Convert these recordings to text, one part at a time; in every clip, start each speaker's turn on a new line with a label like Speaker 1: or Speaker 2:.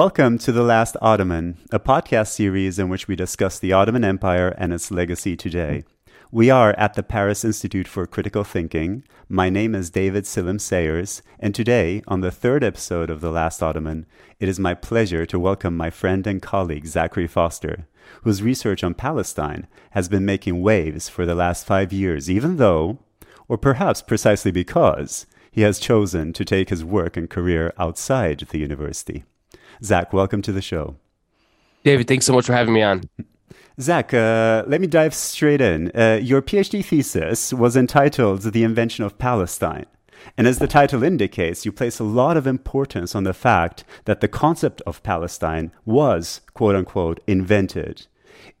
Speaker 1: Welcome to The Last Ottoman, a podcast series in which we discuss the Ottoman Empire and its legacy today. We are at the Paris Institute for Critical Thinking. My name is David Selim Sayers, and today, on the third episode of The Last Ottoman, it is my pleasure to welcome my friend and colleague Zachary Foster, whose research on Palestine has been making waves for the last five years, even though, or perhaps precisely because, he has chosen to take his work and career outside the university. Zach, welcome to the show.
Speaker 2: David, thanks so much for having me on.
Speaker 1: Zach, uh, let me dive straight in. Uh, your PhD thesis was entitled The Invention of Palestine. And as the title indicates, you place a lot of importance on the fact that the concept of Palestine was, quote unquote, invented.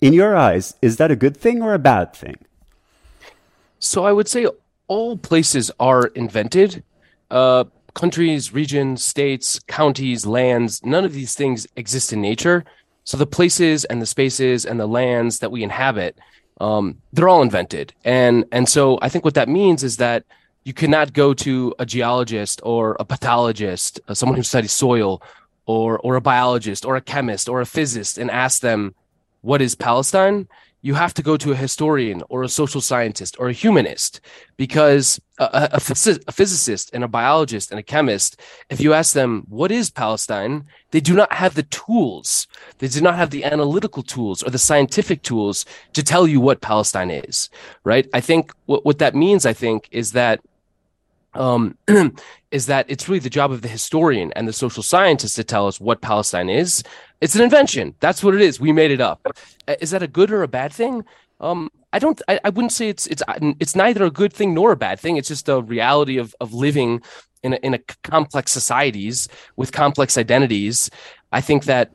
Speaker 1: In your eyes, is that a good thing or a bad thing?
Speaker 2: So I would say all places are invented. Uh, countries, regions, states, counties, lands, none of these things exist in nature. So the places and the spaces and the lands that we inhabit, um, they're all invented. And and so I think what that means is that you cannot go to a geologist or a pathologist, uh, someone who studies soil, or or a biologist or a chemist or a physicist, and ask them what is Palestine you have to go to a historian or a social scientist or a humanist because a, a, a, physicist and a biologist and a chemist, if you ask them, what is Palestine? They do not have the tools. They do not have the analytical tools or the scientific tools to tell you what Palestine is, right? I think what, what that means, I think, is that um, is that it's really the job of the historian and the social scientist to tell us what Palestine is. It's an invention. That's what it is. We made it up. Uh, is that a good or a bad thing? Um, I don't. I, I wouldn't say it's it's it's neither a good thing nor a bad thing. It's just a reality of of living in a, in a complex societies with complex identities. I think that,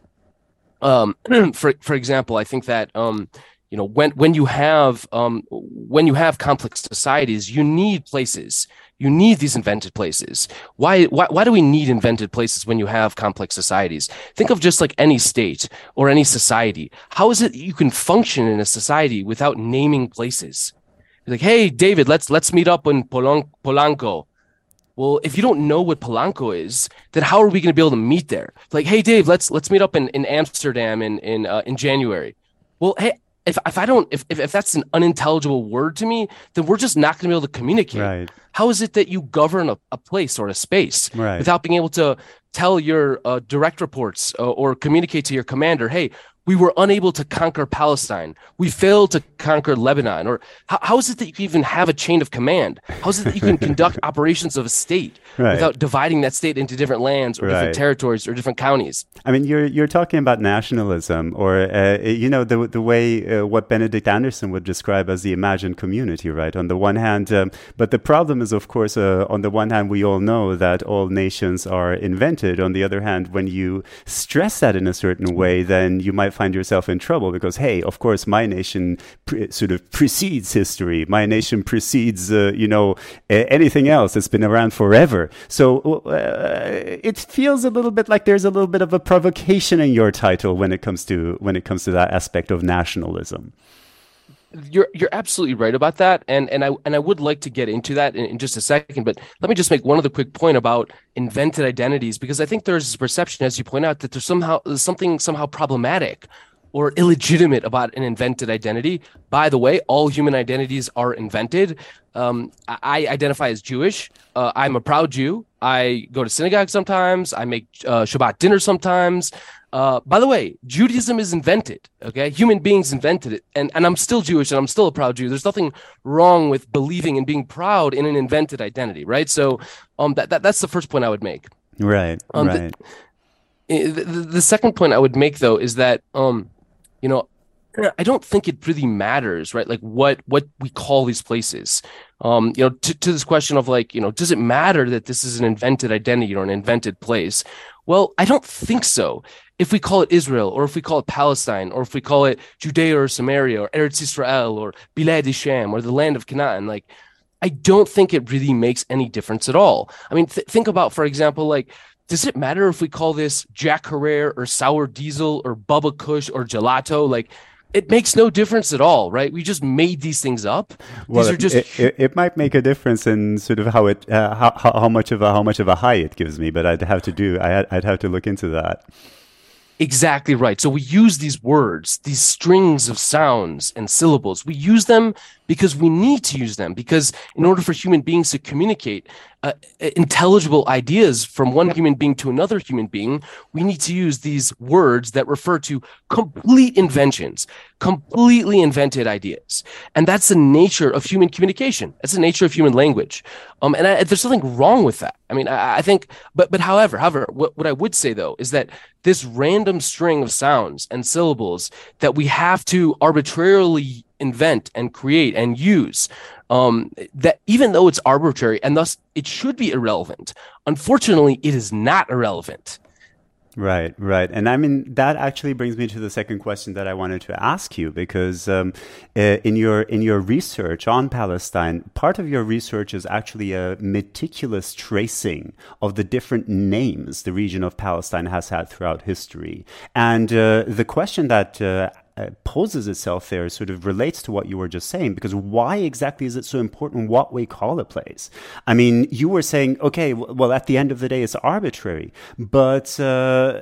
Speaker 2: um, for for example, I think that um, you know when when you have um, when you have complex societies, you need places you need these invented places. Why, why, why do we need invented places when you have complex societies? Think of just like any state or any society. How is it you can function in a society without naming places? Like, hey, David, let's let's meet up in Polanco. Well, if you don't know what Polanco is, then how are we going to be able to meet there? Like, hey, Dave, let's let's meet up in, in Amsterdam in in uh, in January. Well, hey, if, if I don't, if, if, if that's an unintelligible word to me, then we're just not going to be able to communicate.
Speaker 1: Right.
Speaker 2: How is it that you govern a, a place or a space right. without being able to tell your uh, direct reports uh, or communicate to your commander, hey, we were unable to conquer Palestine. We failed to conquer Lebanon. Or how, how is it that you can even have a chain of command? How is it that you can conduct operations of a state right. without dividing that state into different lands or right. different territories or different counties?
Speaker 1: I mean, you're you're talking about nationalism, or uh, you know, the the way uh, what Benedict Anderson would describe as the imagined community, right? On the one hand, um, but the problem is, of course, uh, on the one hand, we all know that all nations are invented. On the other hand, when you stress that in a certain way, then you might find yourself in trouble because, hey, of course, my nation pre- sort of precedes history. My nation precedes, uh, you know, anything else that's been around forever. So uh, it feels a little bit like there's a little bit of a provocation in your title when it comes to when it comes to that aspect of nationalism
Speaker 2: you're you're absolutely right about that, and and I and I would like to get into that in, in, just a second. But let me just make one other quick point about invented identities, because I think there's this perception, as you point out, that there's somehow something somehow problematic or illegitimate about an invented identity. By the way, all human identities are invented. Um, I identify as Jewish. Uh, I'm a proud Jew. I go to synagogue sometimes. I make uh, Shabbat dinner sometimes. Uh, by the way, Judaism is invented. Okay, human beings invented it, and and I'm still Jewish, and I'm still a proud Jew. There's nothing wrong with believing and being proud in an invented identity, right? So, um, that, that that's the first point I would make.
Speaker 1: Right. Um, right.
Speaker 2: The, the, the second point I would make though is that um, you know, I don't think it really matters, right? Like what what we call these places. Um, you know, to, to this question of like, you know, does it matter that this is an invented identity or an invented place? Well, I don't think so if we call it Israel, or if we call it Palestine, or if we call it Judea or Samaria, or Eretz Israel, or Bilad Sham, or the land of Canaan, like I don't think it really makes any difference at all. I mean, th- think about, for example, like does it matter if we call this Jack Herer or Sour Diesel or Bubba Kush or Gelato? Like, it makes no difference at all, right? We just made these things up.
Speaker 1: Well, these are just it, it, it, might make a difference in sort of how it uh, how, how much of a how much of a high it gives me, but I'd have to do I, I'd have to look into that.
Speaker 2: Exactly right. So we use these words, these strings of sounds and syllables. We use them because we need to use them because in order for human beings to communicate uh, intelligible ideas from one human being to another human being, we need to use these words that refer to complete inventions, completely invented ideas. And that's the nature of human communication. That's the nature of human language. Um, and I, there's something wrong with that. I mean, I, I think, but but however, however, what, what I would say though is that this random string of sounds and syllables that we have to arbitrarily invent and create and use um, that even though it's arbitrary and thus it should be irrelevant unfortunately it is not irrelevant
Speaker 1: Right, right. And I mean, that actually brings me to the second question that I wanted to ask you because um, uh, in, your, in your research on Palestine, part of your research is actually a meticulous tracing of the different names the region of Palestine has had throughout history. And uh, the question that uh, uh, poses itself there sort of relates to what you were just saying because why exactly is it so important what we call a place i mean you were saying okay well at the end of the day it's arbitrary but uh,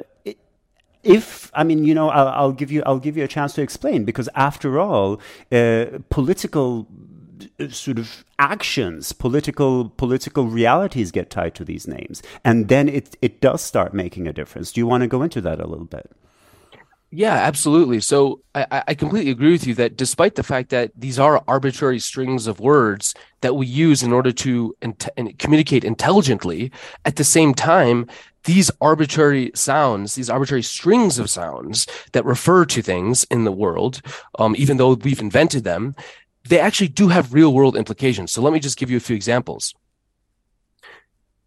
Speaker 1: if I mean, you know, I'll, I'll, give you I'll give you a chance to explain because after all, uh, political uh, sort of actions, political political realities get tied to these names, and then it it does start making a difference. Do you want to go into that a little bit?
Speaker 2: Yeah, absolutely. So I, I completely agree with you that despite the fact that these are arbitrary strings of words that we use in order to communicate intelligently, at the same time, these arbitrary sounds, these arbitrary strings of sounds that refer to things in the world, um, even though we've invented them, they actually do have real world implications. So let me just give you a few examples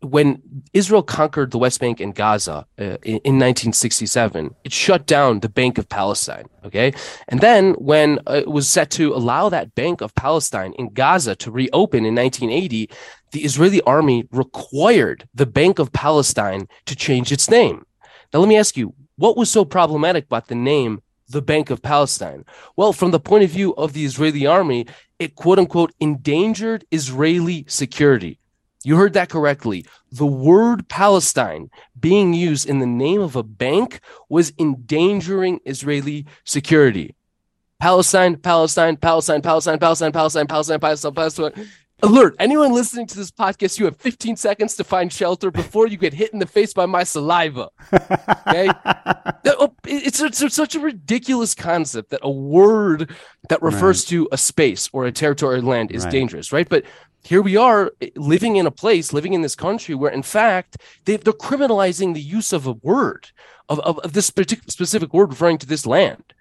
Speaker 2: when Israel conquered the West Bank and Gaza uh, in, in, 1967, it shut down the Bank of Palestine. Okay. And then when uh, it was set to allow that Bank of Palestine in Gaza to reopen in 1980, the Israeli army required the Bank of Palestine to change its name. Now, let me ask you, what was so problematic about the name the Bank of Palestine? Well, from the point of view of the Israeli army, it quote unquote endangered Israeli security. You heard that correctly. The word Palestine being used in the name of a bank was endangering Israeli security. Palestine, Palestine, Palestine, Palestine, Palestine, Palestine, Palestine, Palestine, Palestine. Alert! Anyone listening to this podcast, you have 15 seconds to find shelter before you get hit in the face by my saliva. Okay, oh, it's, it's, it's, such a ridiculous concept that a word that refers right. to a space or a territory or land is right. dangerous, right? But here we are eh, living in a place, living in this country where, in fact, they, are criminalizing the use of a word, of, of, of this specific word referring to this land.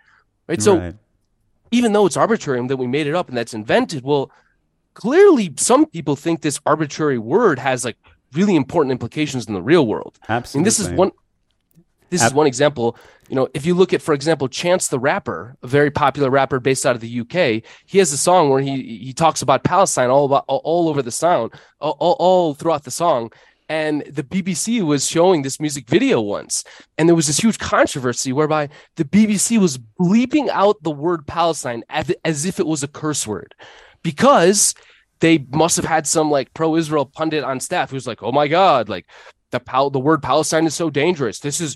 Speaker 2: Right. So, right. even though it's arbitrary and that we made it up and that's invented, well, clearly some people think this arbitrary word has like really important implications in the real world.
Speaker 1: Absolutely.
Speaker 2: And this is one this is one example. You know, if you look at, for example, Chance the Rapper, a very popular rapper based out of the UK, he has a song where he he talks about Palestine all about all, all over the sound, all, all, all throughout the song. And the BBC was showing this music video once, and there was this huge controversy whereby the BBC was bleeping out the word Palestine as, as if it was a curse word, because they must have had some like pro-Israel pundit on staff who's like, "Oh my God, like the pal- the word Palestine is so dangerous. This is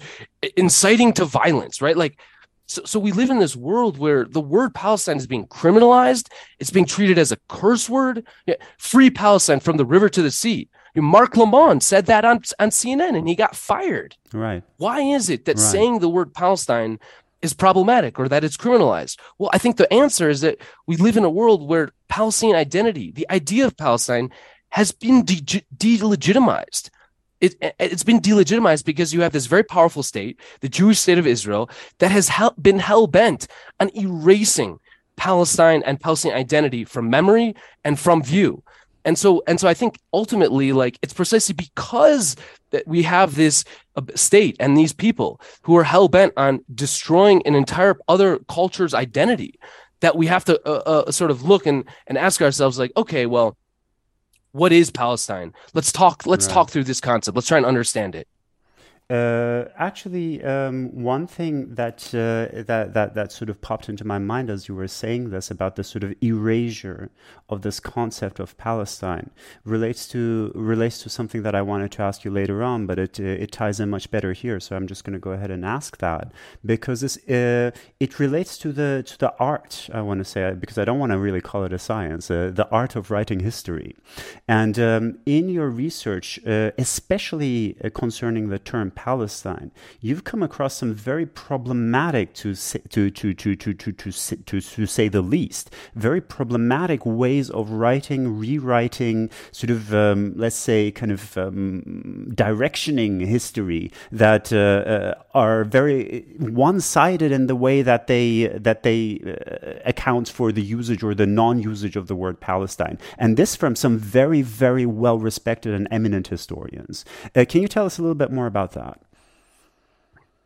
Speaker 2: inciting to violence, right? Like, so, so we live in this world where the word Palestine is being criminalized. It's being treated as a curse word. Yeah, free Palestine from the river to the sea. Marc Lamont said that on, on CNN and he got fired.
Speaker 1: Right.
Speaker 2: Why is it that right. saying the word Palestine is problematic or that it's criminalized? Well, I think the answer is that we live in a world where Palestinian identity, the idea of Palestine, has been de- delegitimized it, it's been delegitimized because you have this very powerful state, the Jewish state of Israel, that has hel- been hell bent on erasing Palestine and Palestinian identity from memory and from view. And so, and so, I think ultimately, like it's precisely because that we have this uh, state and these people who are hell bent on destroying an entire other culture's identity that we have to uh, uh, sort of look and and ask ourselves, like, okay, well, what is Palestine? Let's talk. Let's right. talk through this concept. Let's try and understand it.
Speaker 1: Uh, actually, um, one thing that, uh, that that that sort of popped into my mind as you were saying this about the sort of erasure of this concept of Palestine relates to relates to something that I wanted to ask you later on, but it uh, it ties in much better here. So I'm just going to go ahead and ask that because this uh, it relates to the to the art. I want to say because I don't want to really call it a science, uh, the art of writing history, and um, in your research, uh, especially concerning the term Palestine, you've come across some very problematic, to say, to, to, to, to, to, to, to, to say the least, very problematic ways of writing, rewriting, sort of, um, let's say, kind of um, directioning history that uh, uh, are very one-sided in the way that they that they uh, account for the usage or the non-usage of the word Palestine, and this from some very, very well-respected and eminent historians. Uh, can you tell us a little bit more about that?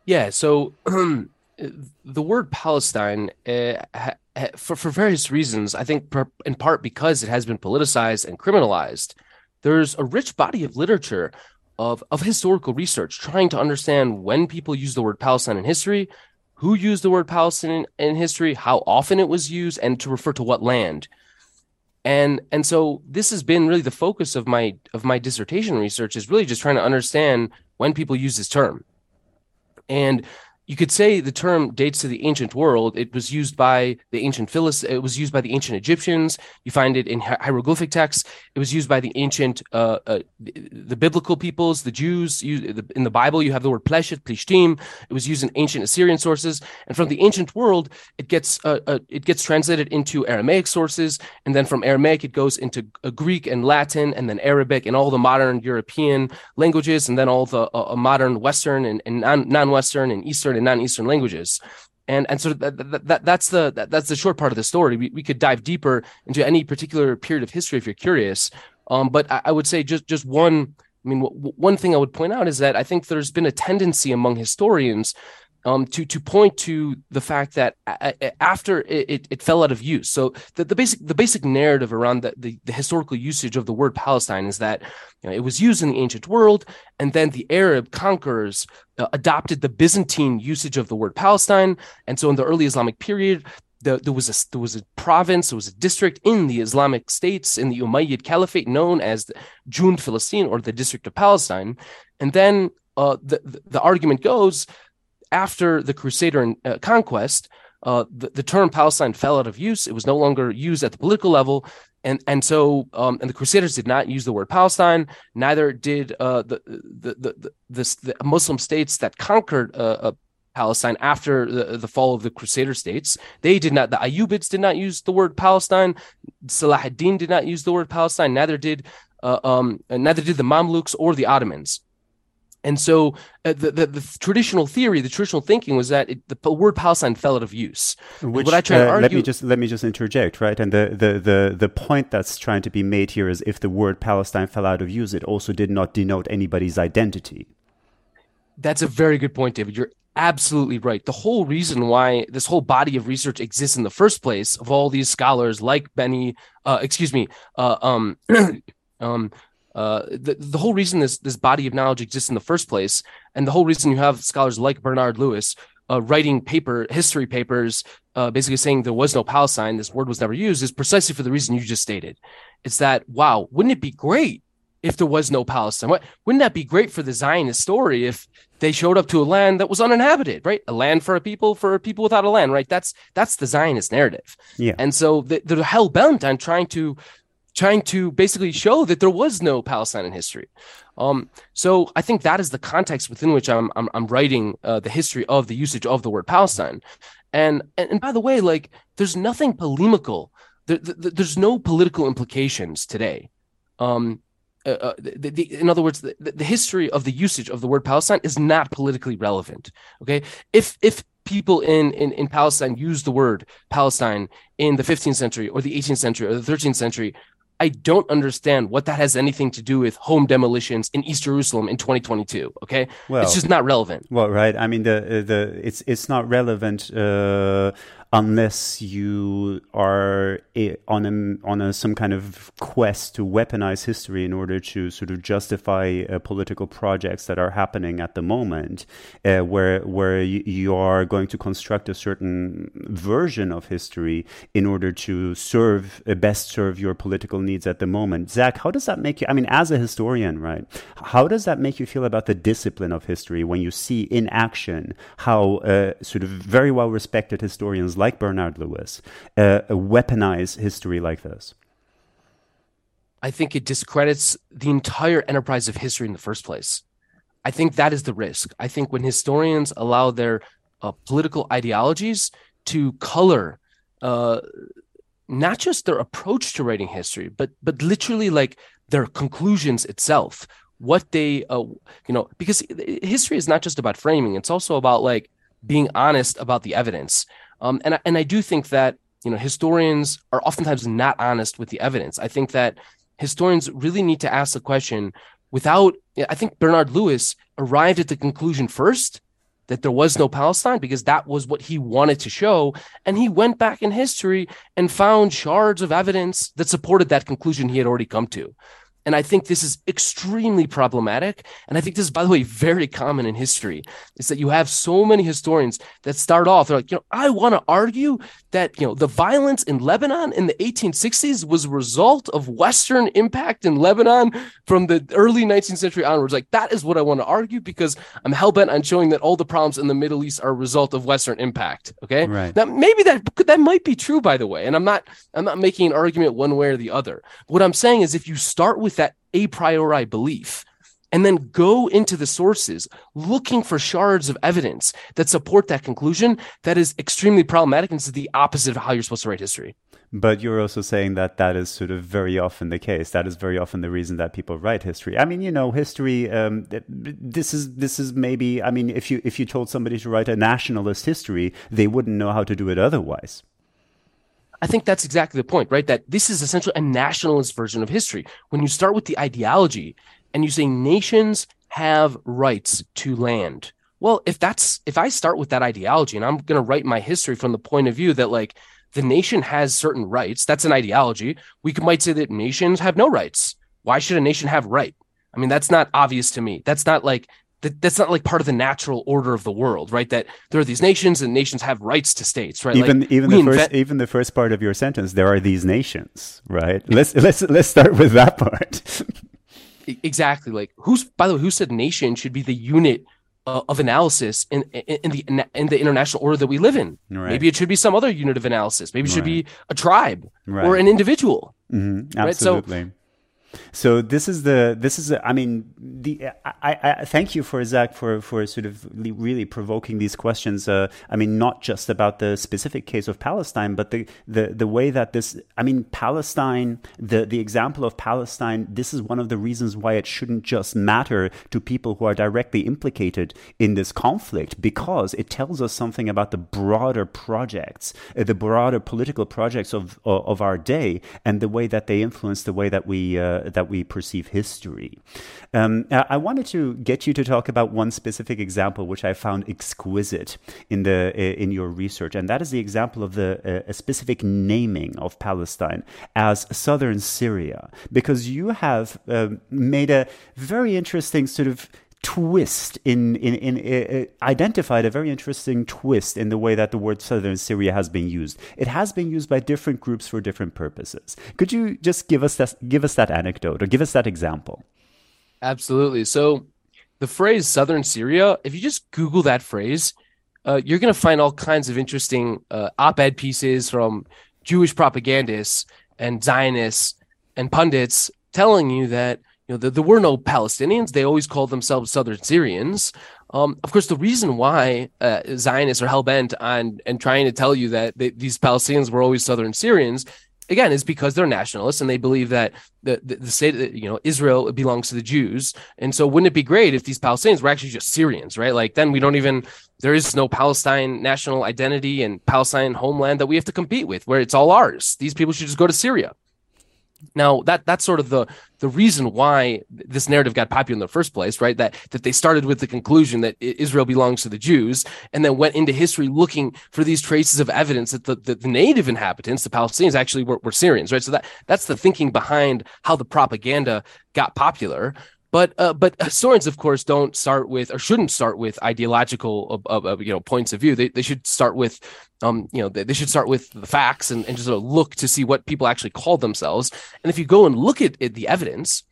Speaker 2: Yeah. So the word Palestine, uh, ha, for for various reasons, I think per, in part because it has been politicized and criminalized. There's a rich body of literature of of historical research trying to understand when people use the word Palestine in history, who used the word Palestine in, in history, how often it was used, and to refer to what land. And and so this has been really the focus of my of my dissertation research is really just trying to understand when people use this term and you could say the term dates to the ancient world. It was used by the ancient Philist. It was used by the ancient Egyptians. You find it in hieroglyphic texts. It was used by the ancient, uh, uh, the biblical peoples, the Jews. You, in the Bible, you have the word pleshet, plishtim. It was used in ancient Assyrian sources. And from the ancient world, it gets uh, uh it gets translated into Aramaic sources, and then from Aramaic, it goes into uh, Greek and Latin, and then Arabic and all the modern European languages, and then all the uh, modern Western and, and non-Western and Eastern Eastern and non-Eastern languages. And and so that, that, that that's the that, that's the short part of the story. We, we could dive deeper into any particular period of history if you're curious. Um, but I, I would say just just one. I mean, w- one thing I would point out is that I think there's been a tendency among historians um, to to point to the fact that after it, it, fell out of use. So the, the basic the basic narrative around the, the, the historical usage of the word Palestine is that you know, it was used in the ancient world, and then the Arab conquerors uh, adopted the Byzantine usage of the word Palestine, and so in the early Islamic period. The, there was a there was a province, there was a district in the Islamic states in the Umayyad Caliphate known as Jund Filastin or the District of Palestine, and then uh, the the argument goes after the Crusader uh, conquest, uh, the, the, term Palestine fell out of use. It was no longer used at the political level, and and so um, and the Crusaders did not use the word Palestine. Neither did uh, the, the, the Muslim states that conquered uh, uh, Palestine after the, the fall of the Crusader states. They did not. The Ayyubids did not use the word Palestine. Salah ad-Din did not use the word Palestine. Neither did uh, um, neither did the Mamluks or the Ottomans. And so uh, the, the, the, traditional theory, the traditional thinking was that it, the word Palestine fell out of use.
Speaker 1: Which, what I try to uh, argue, let me just let me just interject, right? And the, the, the, the point that's trying to be made here is if the word Palestine fell out of use, it also did not denote anybody's identity.
Speaker 2: That's a very good point, David. You're absolutely right. The whole reason why this whole body of research exists in the first place, of all these scholars like Benny, uh, excuse me, uh, um, um, uh, the, the whole reason this this body of knowledge exists in the first place, and the whole reason you have scholars like Bernard Lewis uh, writing paper history papers, uh, basically saying there was no Palestine, this word was never used, is precisely for the reason you just stated. It's that wow, wouldn't it be great if there was no Palestine? What, wouldn't that be great for the Zionist story if they showed up to a land that was uninhabited, right? A land for a people, for a people without a land, right? That's that's the Zionist narrative.
Speaker 1: Yeah.
Speaker 2: And so they're hell bent on trying to trying to basically show that there was no Palestine in history. Um, so I think that is the context within which I'm I'm, I'm writing uh, the history of the usage of the word Palestine. And, and and by the way, like there's nothing polemical. There, there, there's no political implications today. Um, uh, uh, the, the, in other words, the, the history of the usage of the word Palestine is not politically relevant. Okay, if if people in, in, in Palestine use the word Palestine in the 15th century or the 18th century or the 13th century, I don't understand what that has anything to do with home demolitions in East Jerusalem in 2022. Okay, well, it's just not relevant.
Speaker 1: Well, right. I mean, the the it's it's not relevant. Uh, unless you are on a, on a, some kind of quest to weaponize history in order to sort of justify uh, political projects that are happening at the moment, uh, where where you, are going to construct a certain version of history in order to serve uh, best serve your political needs at the moment. Zach, how does that make you? I mean, as a historian, right? How does that make you feel about the discipline of history when you see in action how uh, sort of very well respected historians like Bernard Lewis uh, weaponize history like this?
Speaker 2: I think it discredits the entire enterprise of history in the first place. I think that is the risk. I think when historians allow their uh, political ideologies to color uh, not just their approach to writing history, but but literally like their conclusions itself, what they uh, you know, because history is not just about framing; it's also about like being honest about the evidence. Um, and and I do think that you know historians are oftentimes not honest with the evidence. I think that historians really need to ask the question without. I think Bernard Lewis arrived at the conclusion first that there was no Palestine because that was what he wanted to show. And he went back in history and found shards of evidence that supported that conclusion he had already come to. And I think this is extremely problematic. And I think this is, by the way, very common in history is that you have so many historians that start off, they're like, you know, I want to argue that, you know, the violence in Lebanon in the 1860s was a result of Western impact in Lebanon from the early 19th century onwards. Like, that is what I want to argue because I'm hell bent on showing that all the problems in the Middle East are a result of Western impact. Okay.
Speaker 1: Right.
Speaker 2: Now, maybe that, that might be true, by the way. And I'm not, I'm not making an argument one way or the other. What I'm saying is if you start with with that a priori belief and then go into the sources looking for shards of evidence that support that conclusion that is extremely problematic and is the opposite of how you're supposed to write history
Speaker 1: but you're also saying that that is sort of very often the case that is very often the reason that people write history i mean you know history um, this is this is maybe i mean if you if you told somebody to write a nationalist history they wouldn't know how to do it otherwise
Speaker 2: I think that's exactly the point, right? That this is essentially a nationalist version of history. When you start with the ideology and you say nations have rights to land. Well, if that's if I start with that ideology and I'm going to write my history from the point of view that like the nation has certain rights, that's an ideology. We could, might say that nations have no rights. Why should a nation have right? I mean, that's not obvious to me. That's not like that, that's not like part of the natural order of the world, right? That there are these nations and nations have rights to states, right?
Speaker 1: Even
Speaker 2: like,
Speaker 1: even the invent- first even the first part of your sentence, there are these nations, right? Let's let's let's start with that part.
Speaker 2: exactly. Like who's by the way, who said nation should be the unit uh, of analysis in, in, in the in the international order that we live in?
Speaker 1: Right.
Speaker 2: Maybe it should be some other unit of analysis. Maybe it should
Speaker 1: right.
Speaker 2: be a tribe
Speaker 1: right.
Speaker 2: or an individual.
Speaker 1: Mm-hmm. Absolutely.
Speaker 2: So,
Speaker 1: so this is the this is I mean the I, I thank you for Zach for for sort of really provoking these questions. Uh, I mean not just about the specific case of Palestine, but the the the way that this I mean Palestine the the example of Palestine. This is one of the reasons why it shouldn't just matter to people who are directly implicated in this conflict because it tells us something about the broader projects, uh, the broader political projects of of our day, and the way that they influence the way that we. Uh, that we perceive history. Um, I wanted to get you to talk about one specific example, which I found exquisite in the in your research, and that is the example of the uh, a specific naming of Palestine as southern Syria, because you have uh, made a very interesting sort of twist in in, in uh, identified a very interesting twist in the way that the word southern Syria has been used. It has been used by different groups for different purposes. Could you just give us that give us that anecdote or give us that example?
Speaker 2: Absolutely. So the phrase southern Syria, if you just Google that phrase, uh, you're going to find all kinds of interesting uh, op-ed pieces from Jewish propagandists and Zionists and pundits telling you that you know, there, there were no Palestinians. They always called themselves Southern Syrians. Um, of course, the reason why uh, Zionists are hell bent on and trying to tell you that they, these Palestinians were always Southern Syrians, again, is because they're nationalists and they believe that the, the, the state, you know, Israel belongs to the Jews. And so, wouldn't it be great if these Palestinians were actually just Syrians, right? Like, then we don't even, there is no Palestine national identity and Palestine homeland that we have to compete with, where it's all ours. These people should just go to Syria. Now that that's sort of the the reason why this narrative got popular in the first place, right? That that they started with the conclusion that Israel belongs to the Jews, and then went into history looking for these traces of evidence that the, the, the native inhabitants, the Palestinians, actually were, were Syrians, right? So that that's the thinking behind how the propaganda got popular. But uh, but historians, of course, don't start with or shouldn't start with ideological uh, uh, you know points of view. They, they should start with um you know they, they should start with the facts and, and just sort of look to see what people actually call themselves. And if you go and look at, at the evidence,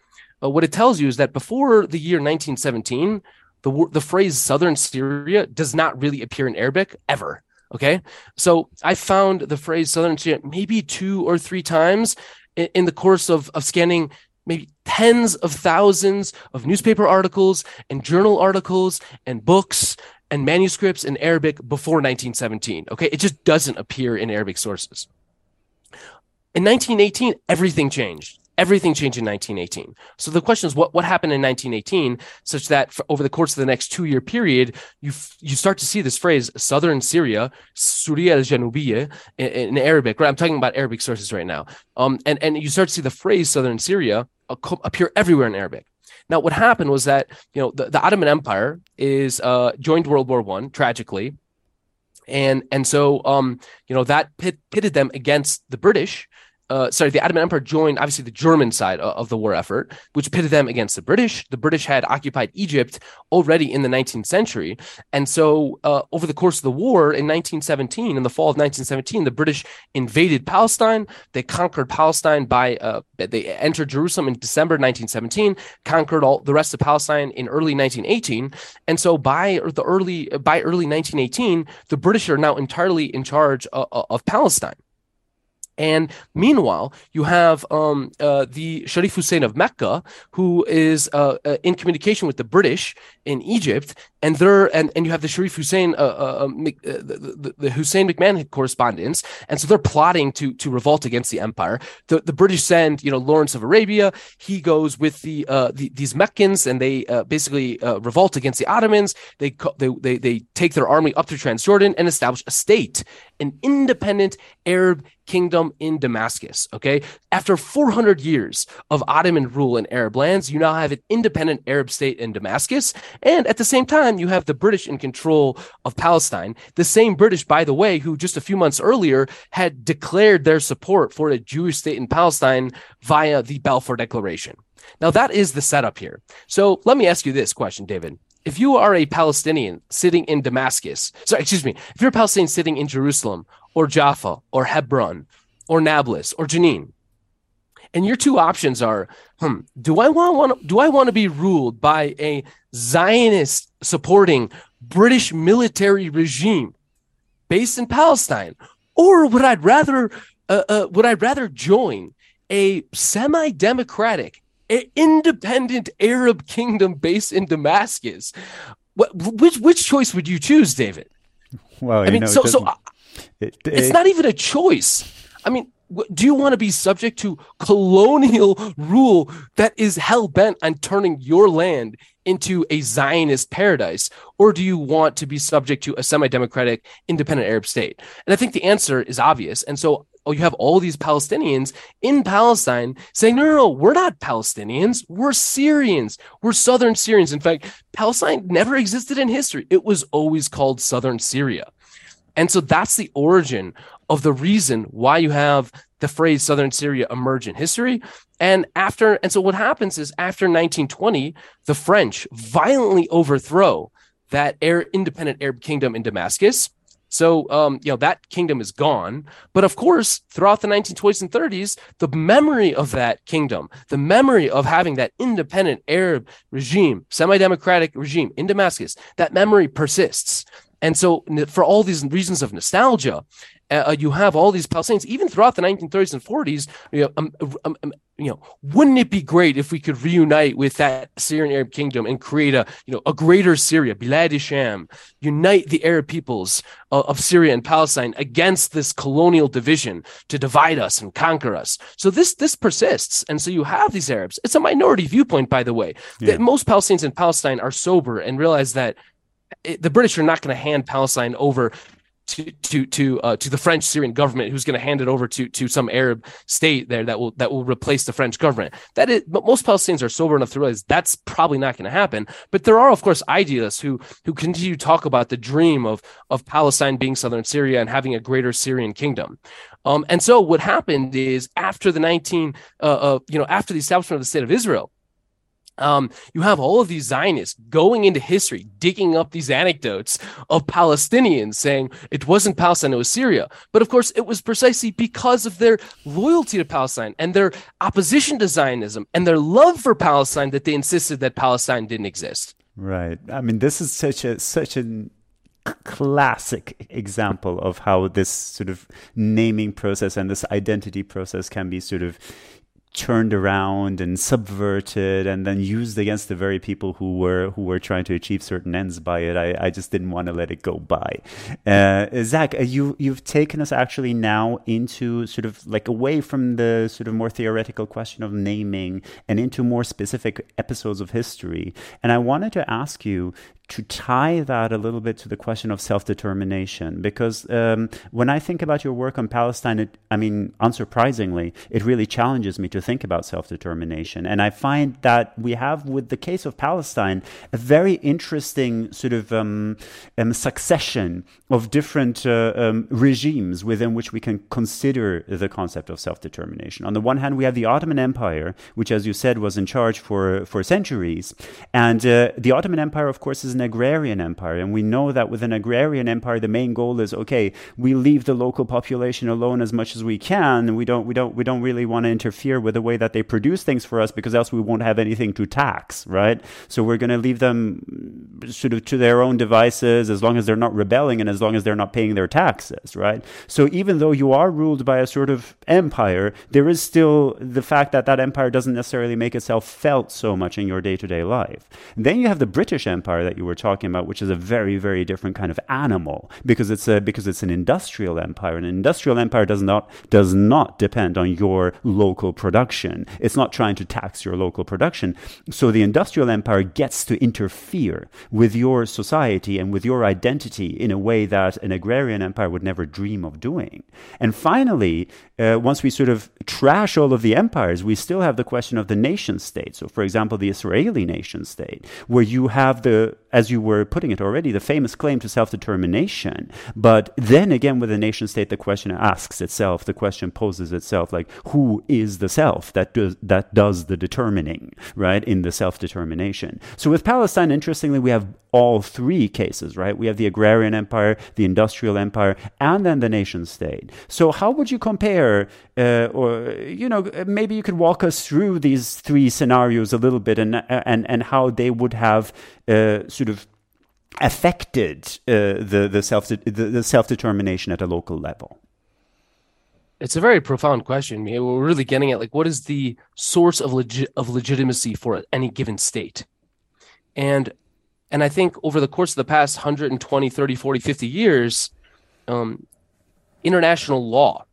Speaker 2: uh, what it tells you is that before the year 1917, the the phrase Southern Syria does not really appear in Arabic ever. Okay, so I found the phrase Southern Syria maybe two or three times in, in the course of of scanning maybe tens of thousands of newspaper articles and journal articles and books and manuscripts in Arabic before 1917. Okay. It just doesn't appear in Arabic sources. In 1918, everything changed everything changed in 1918. So the question is, what, what happened in 1918 such that over the course of the next two year period, you you start to see this phrase, Southern Syria, Surya al Janubiya in, in, Arabic, right? I'm talking about Arabic sources right now. Um, and, and you start to see the phrase Southern Syria appear everywhere in Arabic. Now, what happened was that, you know, the, the Ottoman Empire is uh, joined World War One, tragically. And and so um, you know that pit, pitted them against the British, uh, sorry, the Ottoman Empire joined obviously the German side of the war effort, which pitted them against the British. The British had occupied Egypt already in the 19th century. And so, uh, over the course of the war in 1917, in the fall of 1917, the British invaded Palestine. They conquered Palestine by, uh, they entered Jerusalem in December 1917, conquered all the rest of Palestine in early 1918. And so, by the early, by early 1918, the British are now entirely in charge uh, uh, of Palestine. And meanwhile, you have um, uh, the Sharif Hussein of Mecca, who is uh, uh, in communication with the British in Egypt, and they're and, and you have the Sharif Hussein, uh, uh, uh, the, the, Hussein McMahon correspondence, and so they're plotting to to revolt against the empire. The, the British send you know Lawrence of Arabia. He goes with the, the these Meccans, and they basically revolt against the Ottomans. They, they they they take their army up to Transjordan and establish a state, an independent Arab kingdom in Damascus. Okay. After 400 years of Ottoman rule in Arab lands, you now have an independent Arab state in Damascus. And at the same time, you have the British in control of Palestine. The same British, by the way, who just a few months earlier had declared their support for a Jewish state in Palestine via the Balfour Declaration. Now, that is the setup here. So let me ask you this question, David if you are a Palestinian sitting in Damascus, sorry, excuse me, if you're a Palestinian sitting in Jerusalem or Jaffa or Hebron or Nablus or Jenin, and your two options are, hmm, do I want, want do I want to be ruled by a Zionist supporting British military regime based in Palestine, or would I rather uh, uh, would I rather join a semi-democratic independent Arab kingdom based in Damascus. What, which which choice would you choose, David?
Speaker 1: Well, I mean,
Speaker 2: know, so so it, it, it's not even a choice. I mean, do you want to be subject to colonial rule that is hell bent on turning your land into a Zionist paradise? Or do you want to be subject to a semi democratic independent Arab state? And I think the answer is obvious. And so oh, you have all these Palestinians in Palestine saying, no, no, no, we're not Palestinians. We're Syrians. We're Southern Syrians. In fact, Palestine never existed in history. It was always called Southern Syria. And so that's the origin of the reason why you have the phrase Southern Syria emerge in history. And after, and so what happens is after 1920, the French violently overthrow that independent Arab kingdom in Damascus so, um, you know, that kingdom is gone. But of course, throughout the 1920s and 30s, the memory of that kingdom, the memory of having that independent Arab regime, semi democratic regime in Damascus, that memory persists. And so, for all these reasons of nostalgia, uh, uh, you have all these Palestinians, even throughout the 1930s and 40s. You know, um, um, um, you know, wouldn't it be great if we could reunite with that Syrian Arab kingdom and create a, you know, a greater Syria, Bilad Sham, unite the Arab peoples of, of Syria and Palestine against this colonial division to divide us and conquer us. So this this persists, and so you have these Arabs. It's a minority viewpoint, by the way. Yeah. That most Palestinians in Palestine are sober and realize that it, the British are not going to hand Palestine over to to to uh, to the French Syrian government, who's going to hand it over to to some Arab state there that will that will replace the French government. That is, but most Palestinians are sober enough to realize that's probably not going to happen. But there are, of course, idealists who who continue to talk about the dream of of Palestine being southern Syria and having a greater Syrian kingdom. Um, and so what happened is after the 19, uh, uh, you know, after the establishment of the state of Israel, um, you have all of these Zionists going into history, digging up these anecdotes of Palestinians saying it wasn't Palestine, it was Syria. But of course, it was precisely because of their loyalty to Palestine and their opposition to Zionism and their love for Palestine that they insisted that Palestine didn't exist.
Speaker 1: Right. I mean, this is such a such a classic example of how this sort of naming process and this identity process can be sort of turned around and subverted and then used against the very people who were who were trying to achieve certain ends by it. I, I just didn't want to let it go by. Uh, Zach, uh, you you've taken us actually now into sort of like away from the sort of more theoretical question of naming and into more specific episodes of history. And I wanted to ask you to tie that a little bit to the question of self determination. Because um, when I think about your work on Palestine, it, I mean, unsurprisingly, it really challenges me to think about self determination. And I find that we have, with the case of Palestine, a very interesting sort of um, um, succession of different uh, um, regimes within which we can consider the concept of self determination. On the one hand, we have the Ottoman Empire, which, as you said, was in charge for, for centuries. And uh, the Ottoman Empire, of course, is an agrarian empire. And we know that with an agrarian empire, the main goal is okay, we leave the local population alone as much as we can. We don't, we don't, we don't really want to interfere with the way that they produce things for us because else we won't have anything to tax, right? So we're going to leave them sort of to their own devices as long as they're not rebelling and as long as they're not paying their taxes, right? So even though you are ruled by a sort of empire, there is still the fact that that empire doesn't necessarily make itself felt so much in your day to day life. Then you have the British Empire that you were talking about, which is a very, very different kind of animal because it's a because it's an industrial empire. An industrial empire does not does not depend on your local production. It's not trying to tax your local production. So the industrial empire gets to interfere with your society and with your identity in a way that an agrarian empire would never dream of doing. And finally, uh, once we sort of trash all of the empires, we still have the question of the nation state. So, for example, the Israeli nation state, where you have the as you were putting it already, the famous claim to self determination. But then again, with a nation state, the question asks itself, the question poses itself, like, who is the self that does, that does the determining, right, in the self determination? So with Palestine, interestingly, we have all three cases, right? We have the agrarian empire, the industrial empire, and then the nation state. So how would you compare, uh, or, you know, maybe you could walk us through these three scenarios a little bit and, and, and how they would have uh, sort of affected uh, the the self the, the self determination at a local level?
Speaker 2: It's a very profound question. We're really getting at like what is the source of legi- of legitimacy for any given state, and and I think over the course of the past 120, 30, 40, 50 years, um, international law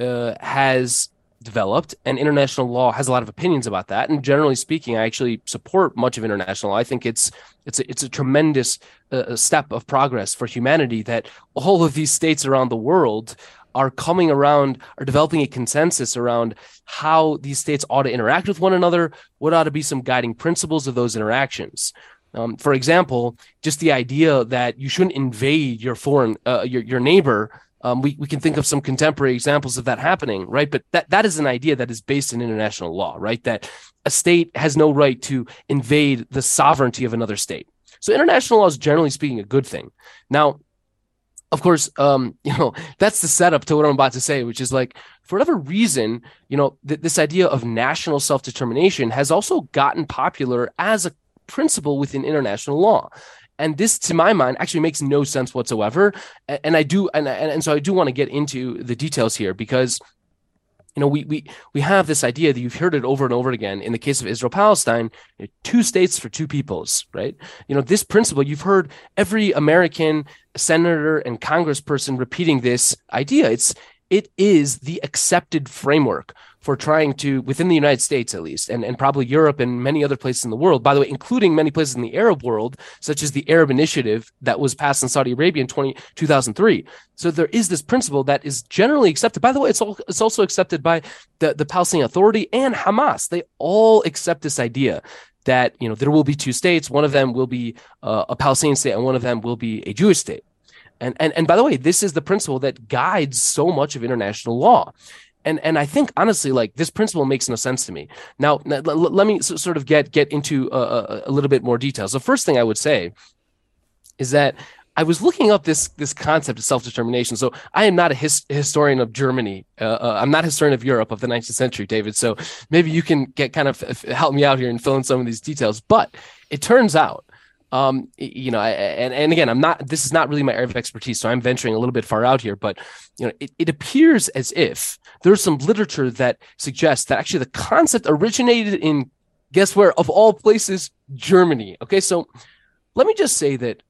Speaker 2: uh, has developed, and international law has a lot of opinions about that. And generally speaking, I actually support much of international law. I think it's it's a, it's a tremendous uh, step of progress for humanity that all of these states around the world are coming around, are developing a consensus around how these states ought to interact with one another. What ought to be some guiding principles of those interactions? Um, for example, just the idea that you shouldn't invade your foreign, uh, your your neighbor um, we, we can think of some contemporary examples of that happening, right? But that, that is an idea that is based in international law, right? That a state has no right to invade the sovereignty of another state. So international law is generally speaking a good thing. Now, of course, um, you know, that's the setup to what I'm about to say, which is like, for whatever reason, you know, th- this idea of national self determination has also gotten popular as a principle within international law. And this, to my mind, actually makes no sense whatsoever. And I do, and, and so I do want to get into the details here because you know, we we we have this idea that you've heard it over and over again in the case of Israel Palestine, two states for two peoples, right? You know, this principle you've heard every American senator and congressperson repeating this idea. It's it is the accepted framework for trying to, within the United States at least, and, and probably Europe and many other places in the world, by the way, including many places in the Arab world, such as the Arab Initiative that was passed in Saudi Arabia in 20, 2003. So there is this principle that is generally accepted. By the way, it's, all, it's also accepted by the, the Palestinian Authority and Hamas. They all accept this idea that you know there will be two states. One of them will be uh, a Palestinian state, and one of them will be a Jewish state. And, and and by the way, this is the principle that guides so much of international law. And and I think honestly, like this principle makes no sense to me. Now, let, let me sort of get get into a, a little bit more details. The first thing I would say is that I was looking up this this concept of self determination. So I am not a his, historian of Germany. Uh, uh, I'm not a historian of Europe of the 19th century, David. So maybe you can get kind of help me out here and fill in some of these details. But it turns out um, you know, and, and again, I'm not, this is not really my area of expertise, so I'm venturing a little bit far out here, but, you know, it, it appears as if there's some literature that suggests that actually the concept originated in, guess where, of all places, Germany. Okay. So let me just say that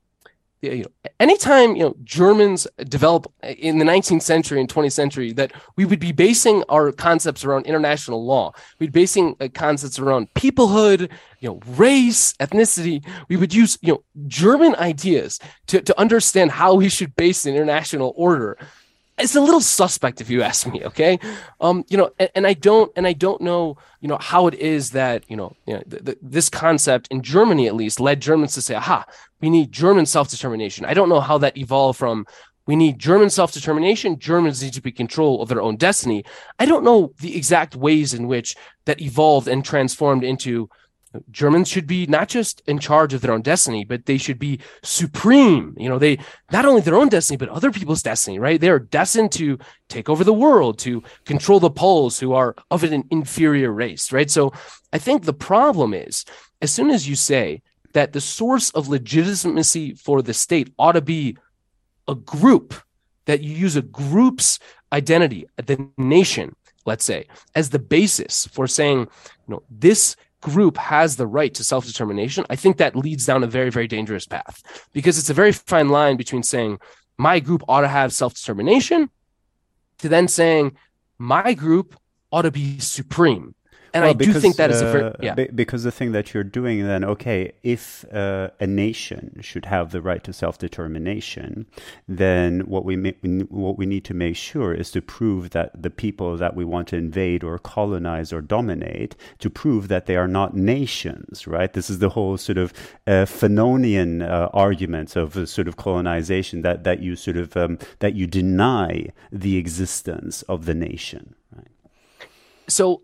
Speaker 2: you know, anytime you know Germans develop in the 19th century and 20th century, that we would be basing our concepts around international law. We'd basing uh, concepts around peoplehood, you know, race, ethnicity. We would use you know German ideas to to understand how we should base an international order it's a little suspect if you ask me okay? Um you know and, and, i don't and i don't know you know how it is that you know, you know th- th- this concept in germany at least led germans to say aha we need german self-determination. I don't know how that evolved from we need german self-determination germans need to be control of their own destiny. I don't know the exact ways in which that evolved and transformed into Germans should be not just in charge of their own destiny, but they should be supreme. You know, they not only their own destiny, but other people's destiny, right? They are destined to take over the world, to control the Poles who are of an inferior race, right? So I think the problem is as soon as you say that the source of legitimacy for the state ought to be a group, that you use a group's identity, the nation, let's say, as the basis for saying, you know, this group has the right to self determination, I think that leads down a very, very dangerous path because it's a very fine line between saying my group ought to have self determination to then saying my group ought to be supreme. And well, I because, do think that is a very, uh, yeah.
Speaker 1: because the thing that you're doing then, okay, if uh, a nation should have the right to self determination, then what we what we need to make sure is to prove that the people that we want to invade or colonize or dominate, to prove that they are not nations, right? This is the whole sort of uh, Fanonian uh, argument of uh, sort of colonization that that you sort of um, that you deny the existence of the nation. Right?
Speaker 2: So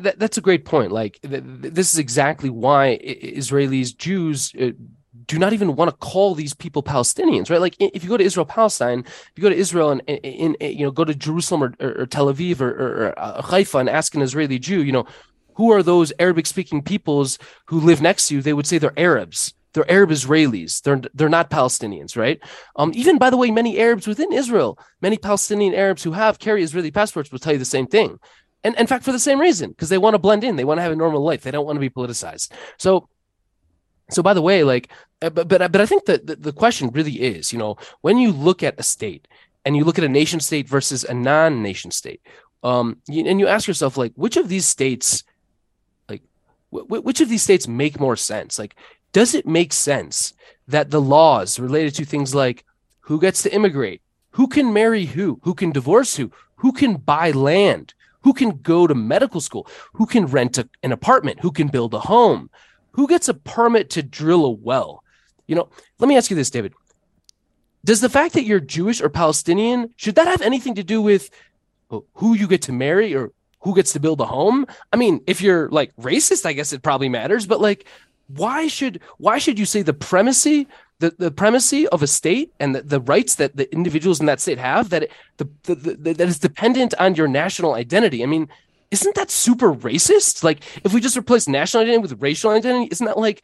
Speaker 2: that, that's a great point. Like th- th- this is exactly why Israelis, Jews. Uh, do not even want to call these people Palestinians, right? Like if you go to Israel, Palestine, if you go to Israel and, in, you know go to Jerusalem or, or, or Tel Aviv or, or uh, Haifa and ask an Israeli Jew, you know, who are those Arabic speaking peoples who live next to you? They would say they're Arabs. They're Arab Israelis. They're they're not Palestinians, right? Um, even by the way, many Arabs within Israel, many Palestinian Arabs who have carry Israeli passports will tell you the same thing and in fact for the same reason because they want to blend in they want to have a normal life they don't want to be politicized. So so by the way like uh, but but, but i think that the, the question really is you know when you look at a state and you look at a nation state versus a non-nation state um and you ask yourself like which of these states like w- which of these states make more sense? Like does it make sense that the laws related to things like who gets to immigrate who can marry who who can divorce who who can buy land who can go to medical school, who can rent a, an apartment, who can build a home, who gets a permit to drill a well. You know, let me ask you this, David. Does the fact that you're Jewish or Palestinian, should that have anything to do with who you get to marry or who gets to build a home? I mean, if you're like racist, I guess it probably matters, but like why should why should you say the primacy the, the primacy of a state and the, the rights that the individuals in that state have that it, the, the, the, that is dependent on your national identity. I mean, isn't that super racist? Like, if we just replace national identity with racial identity, isn't that like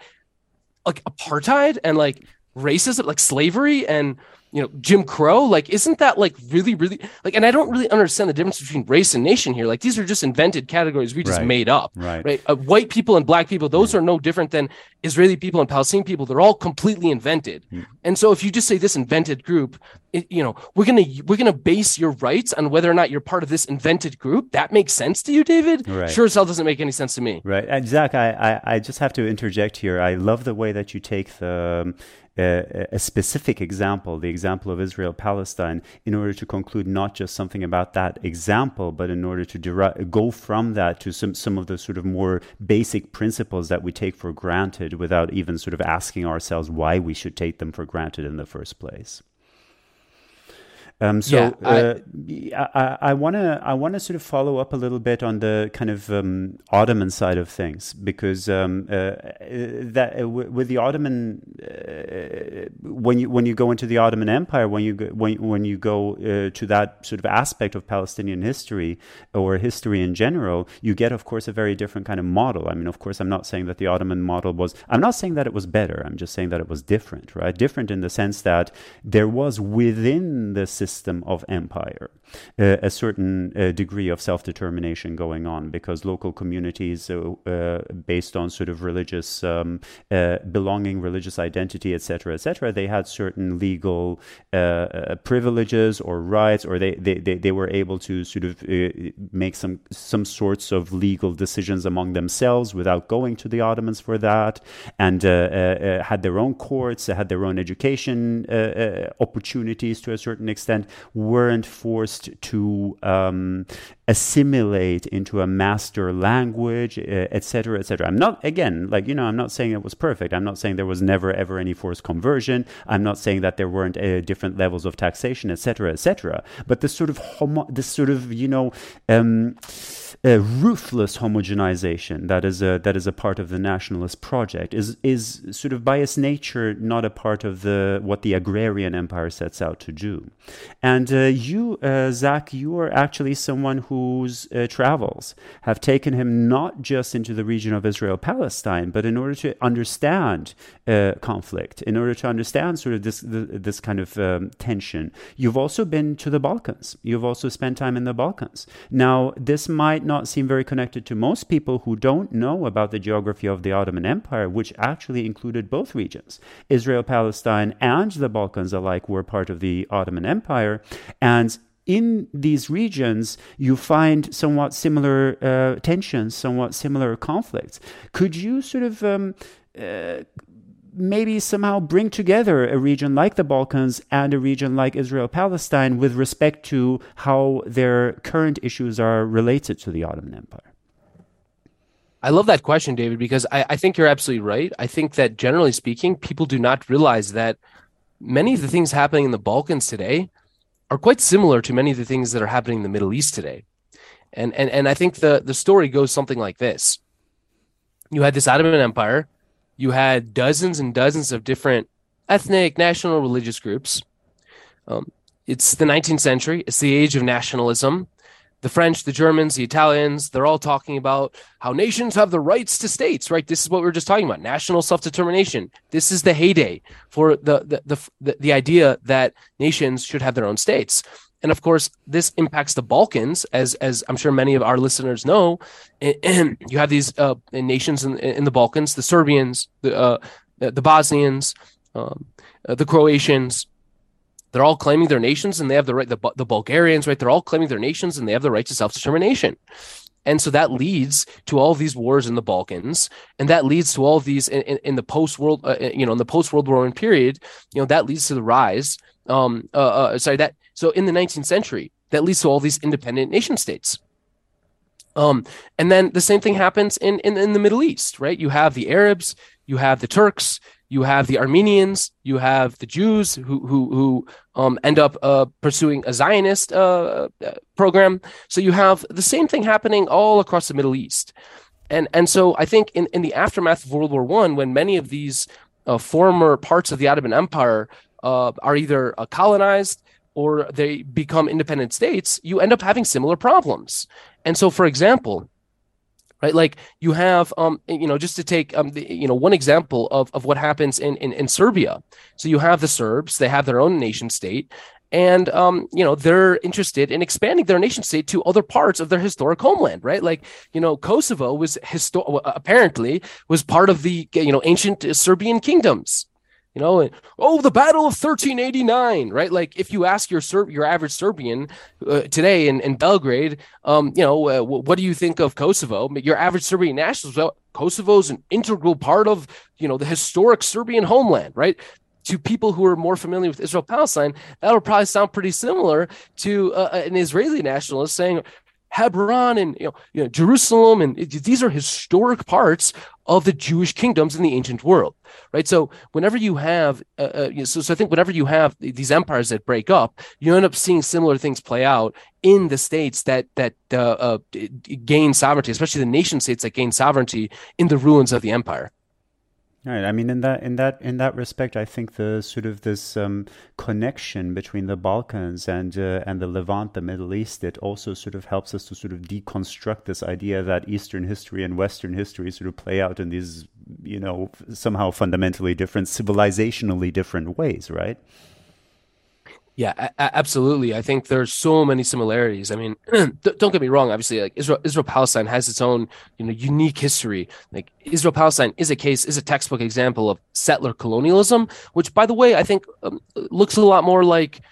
Speaker 2: like apartheid and like racism, like slavery? And you know Jim Crow like isn't that like really really like and I don't really understand the difference between race and nation here like these are just invented categories we just
Speaker 1: Right.
Speaker 2: made up
Speaker 1: Right.
Speaker 2: right uh, white people and black people those are no different than Israeli people and Palestinian people they're all completely invented
Speaker 1: Hmm.
Speaker 2: and so if you just say this invented group it, you know we're gonna we're gonna base your rights on whether or not you're part of this invented group that makes sense to you David
Speaker 1: Right.
Speaker 2: sure as hell doesn't make any sense to me
Speaker 1: Right. And Zach, I, I, I just have to interject here. I love the way that you take the. A, specific example, the example of Israel Palestine, in order to conclude not just something about that example, but in order to go from that to some, some of the sort of more basic principles that we take for granted without even sort of asking ourselves why we should take them for granted in the first place. Um, so
Speaker 2: Yeah, I-
Speaker 1: uh, I, I want to I want to sort of follow up a little bit on the kind of um, Ottoman side of things because um, uh, that uh, w- with the Ottoman uh, when you when you go into the Ottoman Empire when you go, when when you go uh, to that sort of aspect of Palestinian history or history in general, you get of course a very different kind of model. I mean, of course, I'm not saying that the Ottoman model was. I'm not saying that it was better. I'm just saying that it was different, right? Different in the sense that there was within the system of empire uh, a certain uh, degree of self-determination going on because local communities uh, uh, based on sort of religious um, belonging religious identity etc etc they had certain legal privileges or rights or they, they, they, they were able to sort of make some some sorts of legal decisions among themselves without going to the Ottomans for that and had their own courts had their own education opportunities to a certain extent weren't forced to um, assimilate into a master language, etc., etc. I'm not again like you know I'm not saying it was perfect. I'm not saying there was never ever any forced conversion. I'm not saying that there weren't uh, different levels of taxation, etc., etc. But this sort of homo- this sort of you know. Um, uh, ruthless homogenization that is a that is a part of the nationalist project is is sort of by its nature not a part of the what the agrarian empire sets out to do. And uh, you, uh, Zach, you are actually someone whose uh, travels have taken him not just into the region of Israel Palestine, but in order to understand uh, conflict, in order to understand sort of this the, this kind of um, tension, you've also been to the Balkans. You've also spent time in the Balkans. Now, this might not seem very connected to most people who don't know about the geography of the Ottoman Empire, which actually included both regions. Israel, Palestine, and the Balkans alike were part of the Ottoman Empire. And in these regions, you find somewhat similar uh, tensions, somewhat similar conflicts. Could you sort of um, uh, maybe somehow bring together a region like the Balkans and a region like Israel Palestine with respect to how their current issues are related to the Ottoman Empire?
Speaker 2: I love that question, David, because I, I think you're absolutely right. I think that generally speaking, people do not realize that many of the things happening in the Balkans today are quite similar to many of the things that are happening in the Middle East today. And and and I think the the story goes something like this. You had this Ottoman Empire, you had dozens and dozens of different ethnic, national, religious groups. Um, it's the 19th century, it's the age of nationalism the French, the Germans, the Italians, they're all talking about how nations have the rights to states, right? This is what we were just talking about, national self-determination. This is the heyday for the the the, the, the idea that nations should have their own states. And of course, this impacts the Balkans, as as I'm sure many of our listeners know. And you have these uh, nations in, in the Balkans: the Serbians, the uh, the Bosnians, um, uh, the Croatians, they're all claiming their nations and they have the right the, the bulgarians right? They're all claiming their nations and they have the right to self-determination. And so that leads to all these wars in the balkans. And that leads to all these in, in, in the post world uh, you know in the post world war One period you know that leads to the rise um uh, uh, sorry that so in the 19th century that leads to all these independent nation states. Um and then the same thing happens in in, in the middle east right? You have the arabs you have the turks you have the Armenians, you have the Jews who who who um, end up uh, pursuing a Zionist uh, program. So you have the same thing happening all across the Middle East, and and so I think in, in the aftermath of World War One, when many of these uh, former parts of the Ottoman Empire uh, are either uh, colonized or they become independent states, you end up having similar problems. And so, for example, right like you have um you know just to take um the, you know one example of of what happens in, in in serbia. So you have the serbs they have their own nation state and um, you know they're interested in expanding their nation state to other parts of their historic homeland right? Like you know kosovo was histo- apparently was part of the you know ancient serbian kingdoms you know, and, oh, the Battle of 1389, right? Like if you ask your Ser- your average Serbian uh, today in, in Belgrade, um, you know, uh, what do you think of Kosovo? Your average Serbian nationalist, well, Kosovo is an integral part of, you know, the historic Serbian homeland, right? To people who are more familiar with Israel Palestine, that'll probably sound pretty similar to uh, an Israeli nationalist saying, Hebron and you know, you know, Jerusalem, and these are historic parts of the Jewish kingdoms in the ancient world, right? So whenever you have, uh, uh, so, so I think whenever you have these empires that break up, you end up seeing similar things play out in the states that that uh, uh gain sovereignty, especially the nation states that gain sovereignty in the ruins of the empire.
Speaker 1: Right. I mean, in that in that in that respect, I think the sort of this um, connection between the Balkans and uh, and the Levant, the Middle East, it also sort of helps us to sort of deconstruct this idea that Eastern history and Western history sort of play out in these, you know, somehow fundamentally different, civilizationally different ways, right?
Speaker 2: Yeah, a- absolutely. I think there's so many similarities. I mean, don't get me wrong. Obviously, like Israel, Israel Palestine has its own, you know, unique history. Like Israel Palestine is a case, is a textbook example of settler colonialism, which, by the way, I think um, looks a lot more like,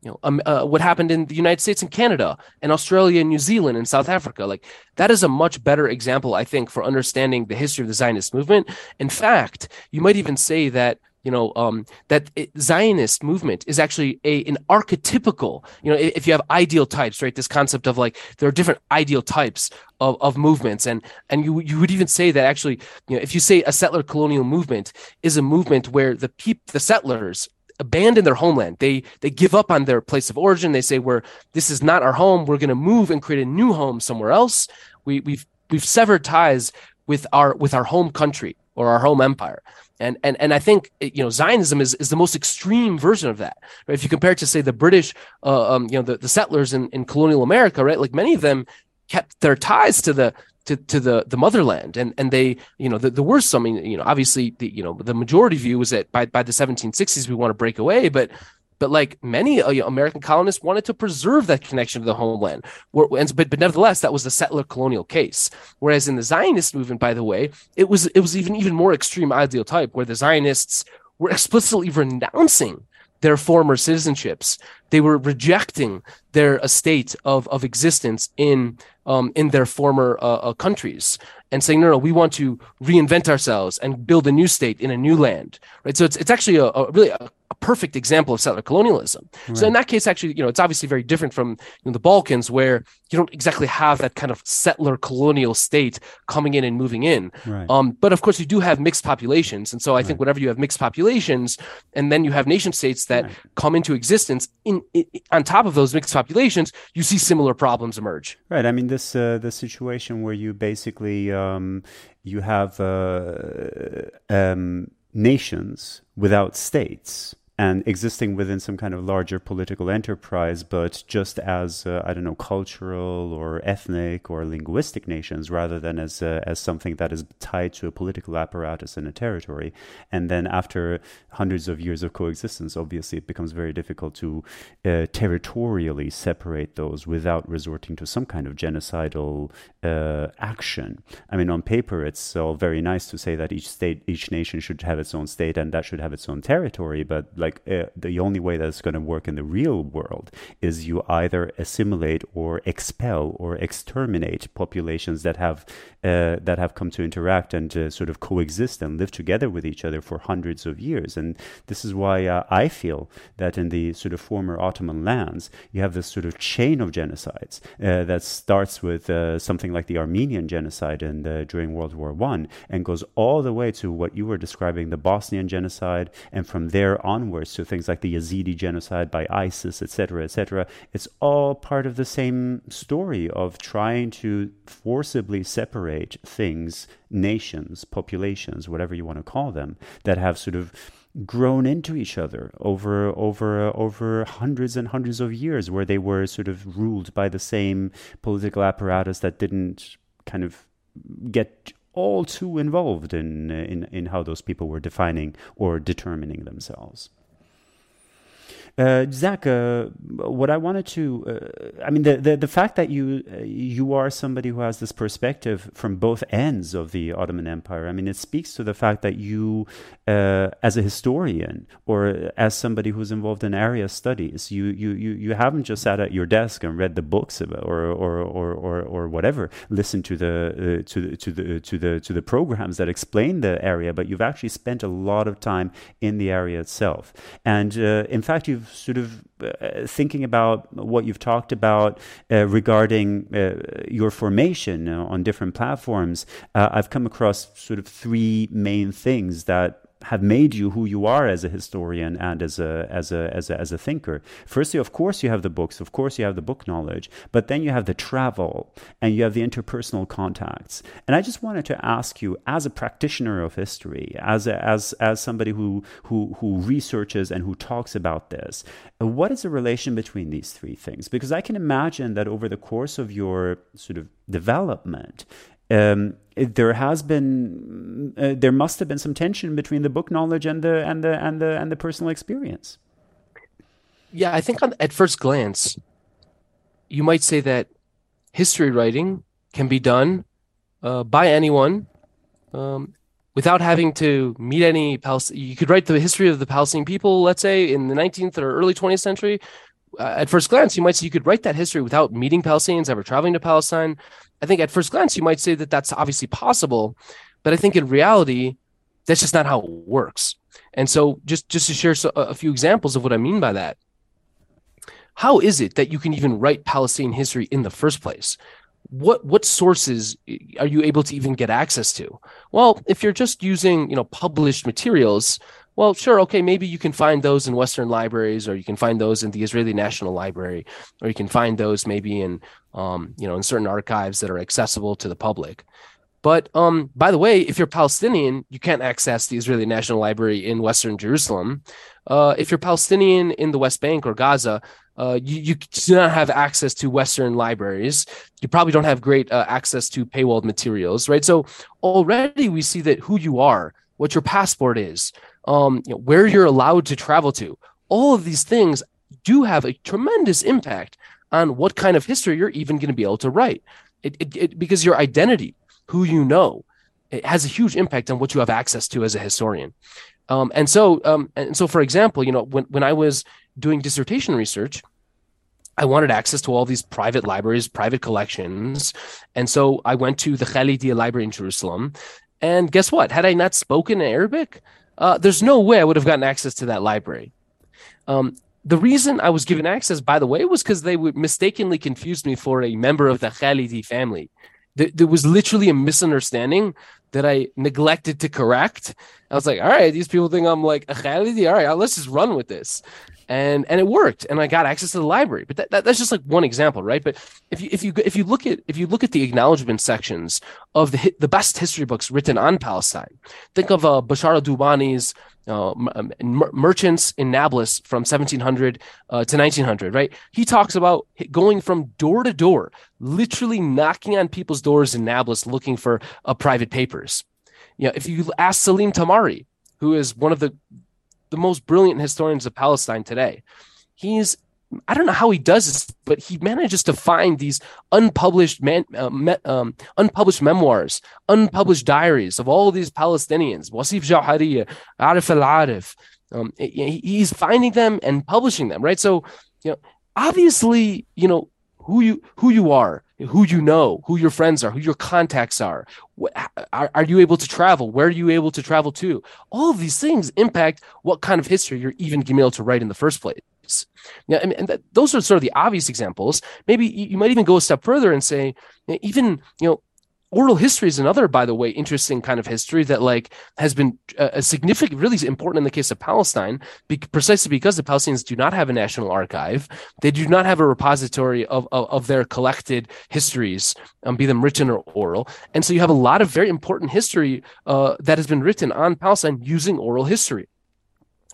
Speaker 2: you know, um, uh, what happened in the United States and Canada and Australia and New Zealand and South Africa. Like that is a much better example, I think, for understanding the history of the Zionist movement. In fact, you might even say that you know um, that it, Zionist movement is actually a an archetypical. You know, if you have ideal types, right? This concept of like there are different ideal types of, of movements, and and you you would even say that actually, you know, if you say a settler colonial movement is a movement where the peop the settlers abandon their homeland. They they give up on their place of origin. They say we're this is not our home. We're going to move and create a new home somewhere else. We we've we've severed ties with our with our home country or our home empire. And and and I think you know Zionism is, is the most extreme version of that. Right? If you compare it to say the British, uh, um, you know, the, the settlers in, in colonial America, right? Like many of them kept their ties to the to, to the the motherland and and they you know the, the I mean you know obviously the you know the majority view was that by by the 1760s we want to break away but but like many uh, American colonists wanted to preserve that connection to the homeland. but, but nevertheless, that was the settler colonial case. Whereas in the Zionist movement, by the way, it was it was even even more extreme ideal type, where the Zionists were explicitly renouncing their former citizenships. They were rejecting their estate of, of existence in um, in their former uh, uh, countries and saying, no, no, we want to reinvent ourselves and build a new state in a new land, right? So it's it's actually a, a really a, a perfect example of settler colonialism. Right. So in that case, actually, you know, it's obviously very different from you know, the Balkans, where you don't exactly have that kind of settler colonial state coming in and moving in. Right. Um, but of course, you do have mixed populations, and so I right. think whenever you have mixed populations, and then you have nation states that come into existence in, in, on top of those mixed populations, you see similar problems emerge.
Speaker 1: Right. I mean, this uh, the situation where you basically um, you have uh, um, nations without states and existing within some kind of larger political enterprise, but just as uh, I don't know, cultural or ethnic or linguistic nations, rather than as uh, as something that is tied to a political apparatus in a territory. And then after hundreds of years of coexistence, obviously it becomes very difficult to uh, territorially separate those without resorting to some kind of genocidal uh, action. I mean, on paper, it's all very nice to say that each state, each nation should have its own state and that should have its own territory, but like uh, the only way that's going to work in the real world is you either assimilate or expel or exterminate populations that have uh, that have come to interact and uh, sort of coexist and live together with each other for hundreds of years. And this is why uh, I feel that in the sort of former Ottoman lands, you have this sort of chain of genocides that starts with something like the Armenian genocide in during World War One and goes all the way to what you were describing, the Bosnian genocide, and from there onward onwards to things like the Yazidi genocide by ISIS, etc., etc. It's all part of the same story of trying to forcibly separate things, nations, populations, whatever you want to call them, that have sort of grown into each other over over over hundreds and hundreds of years where they were sort of ruled by the same political apparatus that didn't kind of get all too involved in, in, in how those people were defining or determining themselves. Uh, Zach, uh, what I wanted to, uh, I mean, the, the, the fact that you uh, you are somebody who has this perspective from both ends of the Ottoman Empire, I mean, it speaks to the fact that you, uh, as a historian or as somebody who's involved in area studies, you you you, you haven't just sat at your desk and read the books or or or or, or whatever, listened to the uh, to the, to the to the to the programs that explain the area, but you've actually spent a lot of time in the area itself, and in fact, you've sort of uh, thinking about what you've talked about uh, regarding uh, your formation uh, on different platforms, uh, I've come across sort of three main things that have made you who you are as a historian and as a as a as a as a thinker. Firstly, of course, you have the books, of course, you have the book knowledge, but then you have the travel and you have the interpersonal contacts. And I just wanted to ask you, as a practitioner of history, as a, as as somebody who who who researches and who talks about this, what is the relation between these three things? Because I can imagine that over the course of your sort of development, um, there has been uh, there must have been some tension between the book knowledge and the and the and the and the personal experience
Speaker 2: yeah i think on, at first glance you might say that history writing can be done uh, by anyone um, without having to meet any Palestinian. You could write the history of the Palestinian people, let's say in the 19th or early 20th century. Uh, at first glance, you might say you could write that history without meeting Palestinians, ever traveling to Palestine, I think at first glance you might say that that's obviously possible, but I think in reality that's just not how it works. And so just just to share a few examples of what I mean by that. How is it that you can even write Palestinian history in the first place? What what sources are you able to even get access to? Well, if you're just using, you know, published materials, well, sure, okay, maybe you can find those in Western libraries, or you can find those in the Israeli National Library, or you can find those maybe in, um, you know, in certain archives that are accessible to the public. But um, by the way, if you're Palestinian, you can't access the Israeli National Library in Western Jerusalem. Uh, if you're Palestinian in the West Bank or Gaza, uh, you, you do not have access to Western libraries. You probably don't have great uh, access to paywalled materials, right? So already we see that who you are, what your passport is, um, you know, where you're allowed to travel to. All of these things do have a tremendous impact on what kind of history you're even going to be able to write. It, it, it, because your identity, who you know, it has a huge impact on what you have access to as a historian. Um, and so, um, and so, for example, you know, when when I was doing dissertation research, I wanted access to all these private libraries, private collections, and so I went to the Khalidiyya Library in Jerusalem. And guess what? Had I not spoken Arabic, uh, there's no way I would have gotten access to that library. Um, the reason I was given access, by the way, was because they would mistakenly confused me for a member of the Khalidi family. There, there, was literally a misunderstanding that I neglected to correct. I was like, all right, these people think I'm like a Khalidi. All right, let's just run with this and and it worked and i got access to the library. But that, that, that's just like one example right? But if you if you if you look at if you look at the acknowledgement sections of the the best history books written on palestine think of uh, Beshara Doumani's uh, um, merchants in nablus from 1700 uh, to 1900 right? He talks about going from door to door literally knocking on people's doors in nablus looking for uh, private papers. You know if you ask salim tamari who is one of the the most brilliant historians of Palestine today. He's I don't know how he does this, but he manages to find these unpublished man, uh, me, um, unpublished memoirs, unpublished diaries of all of these Palestinians, Wasif Jawhariya, Arif al-Arif. Um, he's finding them and publishing them, right? So, you know, obviously, you know, who you who you are who you know who your friends are who your contacts are. Are, are you able to travel? Where are you able to travel to? All of these things impact what kind of history you're even able to write in the first place. Yeah, and, that, those are sort of the obvious examples. Maybe you might even go a step further and say, even you know, oral history is another by the way interesting kind of history that like has been a, a significant really important in the case of palestine be, precisely because the palestinians do not have a national archive. They do not have a repository of, of, of their collected histories um, be them written or oral. And so you have a lot of very important history uh, that has been written on palestine using oral history.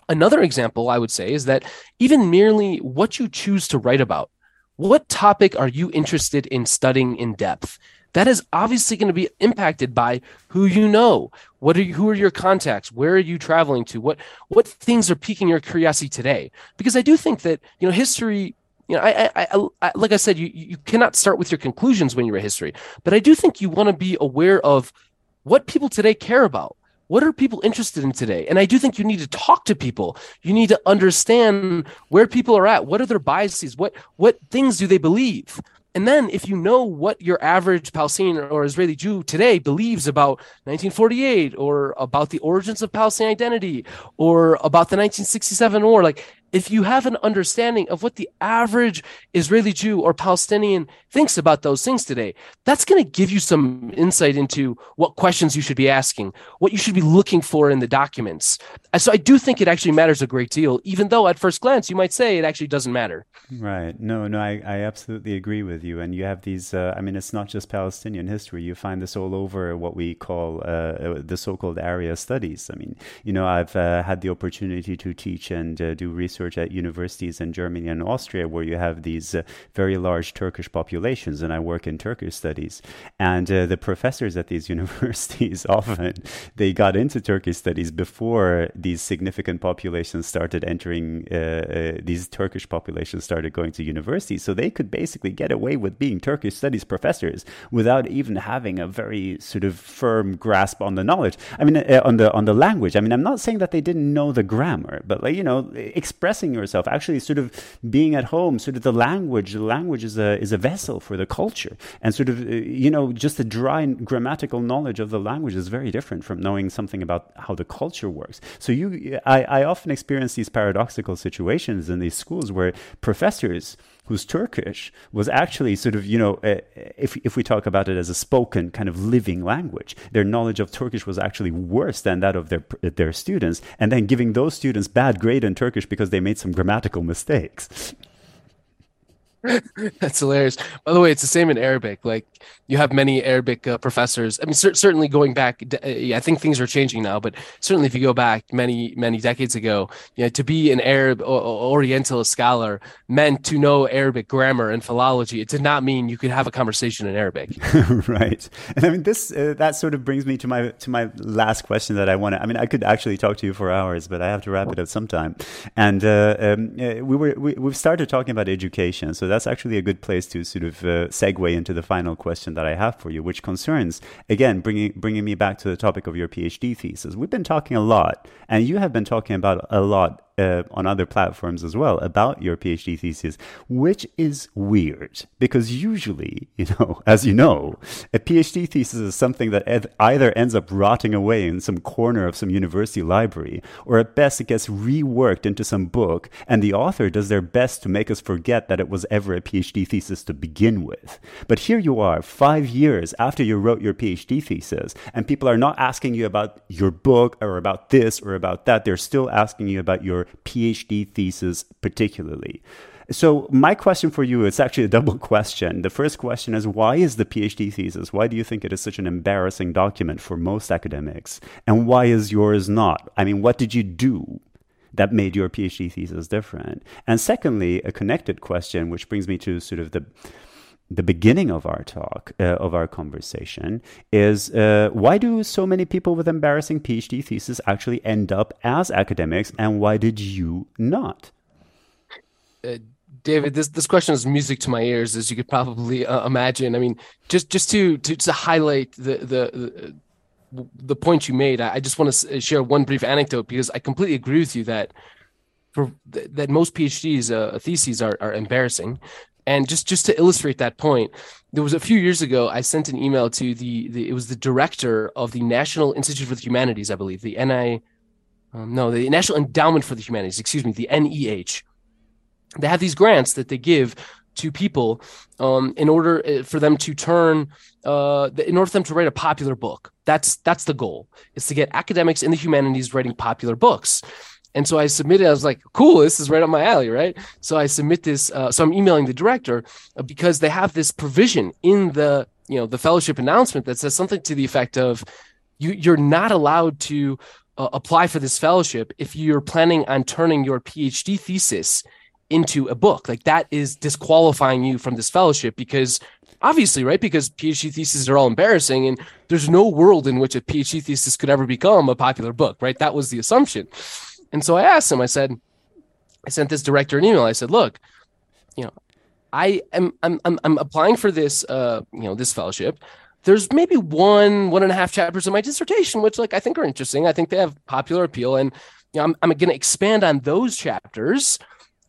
Speaker 2: Another example i would say is that even merely what you choose to write about what topic are you interested in studying in depth that is obviously going to be impacted by who you know. What are you, who are your contacts? Where are you traveling to? What what things are piquing your curiosity today? Because I do think that you know history. You know, I, I, I I like I said, you you cannot start with your conclusions when you're a history, but I do think you want to be aware of what people today care about what are people interested in today and i do think you need to talk to people you need to understand where people are at what are their biases what what things do they believe and then if you know what your average Palestinian or Israeli Jew today believes about 1948 or about the origins of Palestinian identity or about the 1967 war, like if you have an understanding of what the average Israeli Jew or Palestinian thinks about those things today, that's going to give you some insight into what questions you should be asking, what you should be looking for in the documents. So I do think it actually matters a great deal, even though at first glance you might say it actually doesn't matter.
Speaker 1: Right. No, no, I, I absolutely agree with you. And you have these, uh, I mean, it's not just Palestinian history. You find this all over what we call uh, uh the so called area studies. I mean, you know, I've uh, had the opportunity to teach and uh, do research at universities in Germany and Austria where you have these very large Turkish populations, and I work in Turkish studies. And the professors at these universities often they got into Turkish studies before these significant populations started entering. These Turkish populations started going to universities, so they could basically get away with being Turkish studies professors without even having a very sort of firm grasp on the knowledge. I mean, uh, on the on the language. I mean, I'm not saying that they didn't know the grammar, but like you know, expressing yourself, actually sort of being at home, sort of the language. The language is a is a vessel for the culture, and sort of uh, you know just the dry grammatical knowledge of the language is very different from knowing something about how the culture works. So you, I, I often experience these paradoxical situations in these schools where professors who's Turkish, was actually sort of, you know, uh, if, if we talk about it as a spoken kind of living language, their knowledge of Turkish was actually worse than that of their, their students, and then giving those students bad grade in Turkish because they made some grammatical mistakes.
Speaker 2: That's hilarious. By the way, it's the same in Arabic. Like you have many Arabic uh, professors. I mean, cer- certainly going back, uh, I think things are changing now, but certainly if you go back many, many decades ago, know, to be an Arab or Oriental scholar meant to know Arabic grammar and philology. It did not mean you could have a conversation in Arabic.
Speaker 1: right. And I mean, this uh, that sort of brings me to my to my last question that I want to. I mean, I could actually talk to you for hours, but I have to wrap it up sometime. And uh, um, uh, we were we, we've started talking about education, so that's actually a good place to sort of uh, segue into the final question that I have for you, which concerns, again, bringing, bringing me back to the topic of your PhD thesis. We've been talking a lot, and you have been talking about a lot uh, on other platforms as well about your PhD thesis, which is weird because usually, you know, as you know, a PhD thesis is something that ed- either ends up rotting away in some corner of some university library, or at best it gets reworked into some book, and the author does their best to make us forget that it was ever a PhD thesis to begin with. But here you are, five years after you wrote your PhD thesis, and people are not asking you about your book or about this or about that. They're still asking you about your PhD thesis, particularly. So, my question for you is actually a double question. The first question is why is the PhD thesis? Why do you think it is such an embarrassing document for most academics? And why is yours not? I mean, what did you do that made your PhD thesis different? And secondly, a connected question, which brings me to sort of the the beginning of our talk, uh, of our conversation, is uh, why do so many people with embarrassing PhD theses actually end up as academics, and why did you not?
Speaker 2: Uh, David, this this question is music to my ears, as you could probably uh, imagine. I mean, just just to to, to highlight the the. The, point you made, I, just want to share one brief anecdote because I completely agree with you that for that most PhDs uh, theses are, are embarrassing. And just just to illustrate that point, there was a few years ago I sent an email to the, the it was the director of the National Institute for the Humanities, I believe, the NI, um, no, the National Endowment for the Humanities, excuse me, the NEH. They have these grants that they give to people um, in order uh, for them to turn uh, in order for them to write a popular book that's that's the goal is to get academics in the humanities writing popular books and so I submitted, I was like, cool, this is right up my alley, right? So I submit this. Uh, so I'm emailing the director uh, because they have this provision in the, you know, the fellowship announcement that says something to the effect of you, you're not allowed to uh, apply for this fellowship if you're planning on turning your PhD thesis into a book. Like that is disqualifying you from this fellowship because obviously, right? Because PhD theses are all embarrassing, and there's no world in which a PhD thesis could ever become a popular book, right? That was the assumption. And so I asked him, I said, I sent this director an email. I said, look, you know, I am I'm I'm, I'm applying for this uh you know this fellowship. There's maybe one one and a half chapters of my dissertation which like I think are interesting. I think they have popular appeal, and you know I'm I'm going to expand on those chapters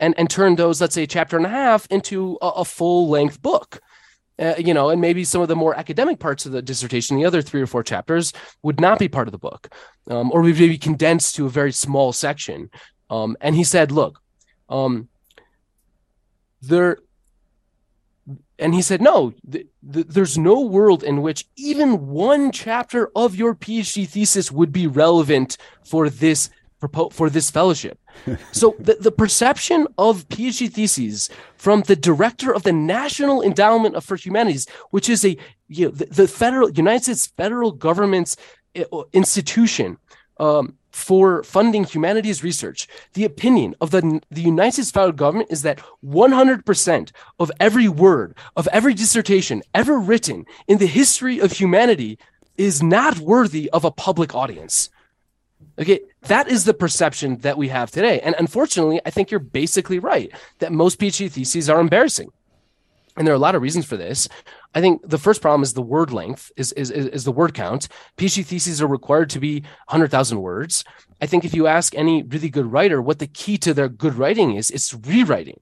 Speaker 2: and and turn those let's say chapter and a half into a, a full length book. Uh, you know, and maybe some of the more academic parts of the dissertation, the other three or four chapters, would not be part of the book, um, or would be condensed to a very small section. Um, and he said, "Look, um, there and he said no th- th- there's no world in which even one chapter of your phd thesis would be relevant for this for this fellowship so the, the perception of phd theses from the director of the national endowment for humanities which is a you know, the, the federal united states federal government's uh, institution um, for funding humanities research, the opinion of the, the United States federal government is that 100% of every word of every dissertation ever written in the history of humanity is not worthy of a public audience. Okay, that is the perception that we have today. And unfortunately, I think you're basically right that most PhD theses are embarrassing. And there are a lot of reasons for this. I think the first problem is the word length, is, is, is the word count. PhD theses are required to be 100,000 words. I think if you ask any really good writer what the key to their good writing is, it's rewriting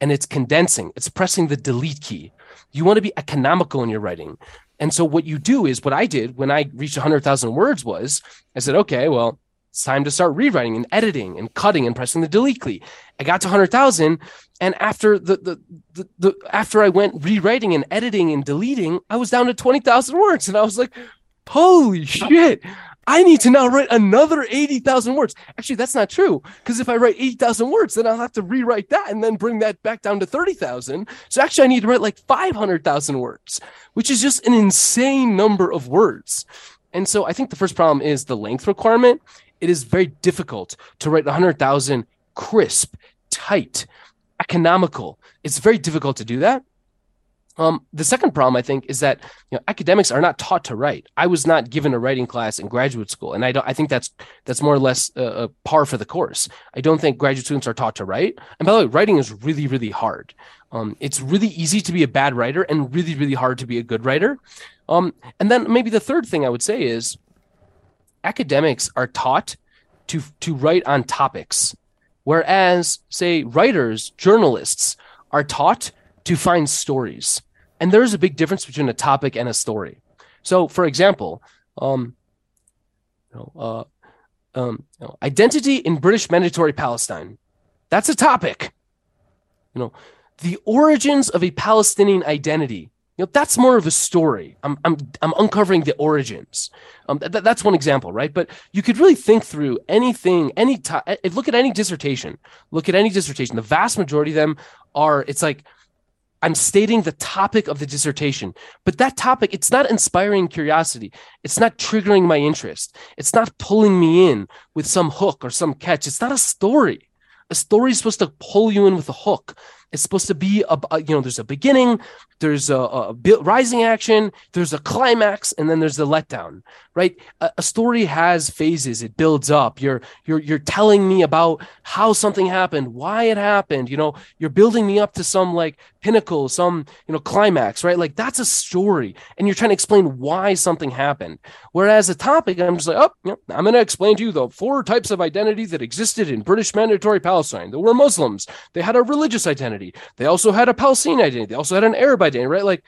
Speaker 2: and it's condensing, it's pressing the delete key. You want to be economical in your writing. And so what you do is what I did when I reached 100,000 words was I said, okay, well, it's time to start rewriting and editing and cutting and pressing the delete key. I got to 100,000 and after the, the, the, the, after I went rewriting and editing and deleting, I was down to 20,000 words and I was like, holy shit. I need to now write another 80,000 words. Actually, that's not true because if I write 80,000 words, then I'll have to rewrite that and then bring that back down to 30,000. So actually, I need to write like 500,000 words, which is just an insane number of words. And so I think the first problem is the length requirement it is very difficult to write 100,000 crisp, tight, economical. It's very difficult to do that. Um, the second problem, I think, is that you know academics are not taught to write. I was not given a writing class in graduate school, and I don't. I think that's that's more or less a, a par for the course. I don't think graduate students are taught to write. And by the way, writing is really, really hard. Um, it's really easy to be a bad writer, and really, really hard to be a good writer. Um, and then maybe the third thing I would say is academics are taught to to write on topics whereas say writers journalists are taught to find stories. And there's a big difference between a topic and a story. So for example um, you know, uh, um, you know, identity in british mandatory palestine. That's a topic. You know the origins of a palestinian identity you know, that's more of a story. I'm, I'm, I'm uncovering the origins. Um, th- that's one example, right? But you could really think through anything, any time. Eh, look at any dissertation. Look at any dissertation. The vast majority of them are. It's like I'm stating the topic of the dissertation, but that topic, it's not inspiring curiosity. It's not triggering my interest. It's not pulling me in with some hook or some catch. It's not a story. A story is supposed to pull you in with a hook. It's supposed to be a, a you know there's a beginning, there's a, a, rising action, there's a climax, and then there's the letdown. Right? A, a, story has phases. It builds up. You're you're you're telling me about how something happened, why it happened. You know, you're building me up to some like pinnacle, some you know climax. Right? Like that's a story, and you're trying to explain why something happened. Whereas a topic, I'm just like, oh, you know, I'm going to explain to you the four types of identity that existed in British Mandatory Palestine. There were Muslims. They had a religious identity identity. They also had a Palestinian identity. They also had an Arab identity, right? Like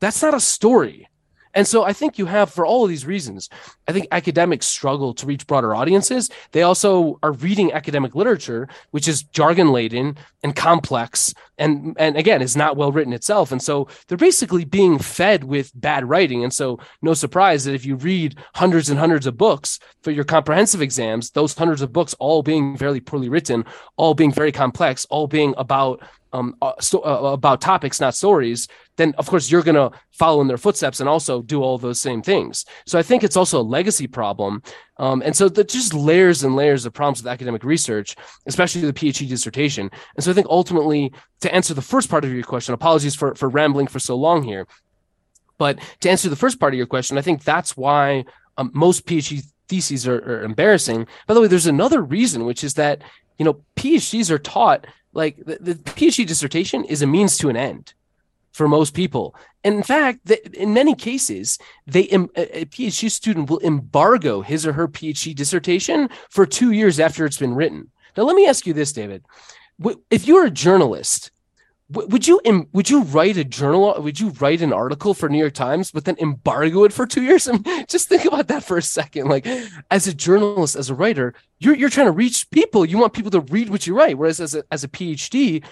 Speaker 2: that's not a story. And so I think you have, for all of these reasons, I think academics struggle to reach broader audiences. They also are reading academic literature, which is jargon laden and complex, and and again is not well written itself. And so they're basically being fed with bad writing. And so no surprise that if you read hundreds and hundreds of books for your comprehensive exams, those hundreds of books all being very poorly written, all being very complex, all being about um, uh, sto- uh, about topics, not stories, then of course you're going to follow in their footsteps and also do all those same things. So I think it's also a legacy problem. Um, and so there's just layers and layers of problems with academic research, especially the PhD dissertation. And so I think ultimately, to answer the first part of your question, apologies for, for rambling for so long here. But to answer the first part of your question, I think that's why um, most PhD theses are, are embarrassing. By the way, there's another reason, which is that you know PhDs are taught like the, the PhD dissertation is a means to an end for most people. And in fact, in many cases, they a PhD student will embargo his or her PhD dissertation for two years after it's been written. Now, let me ask you this, David: If you're a journalist would you would you write a journal would you write an article for new york times but then embargo it for two years? I mean, just think about that for a second. Like as a journalist as a writer you're, you're trying to reach people. You want people to read what you write. Whereas as a, as a phd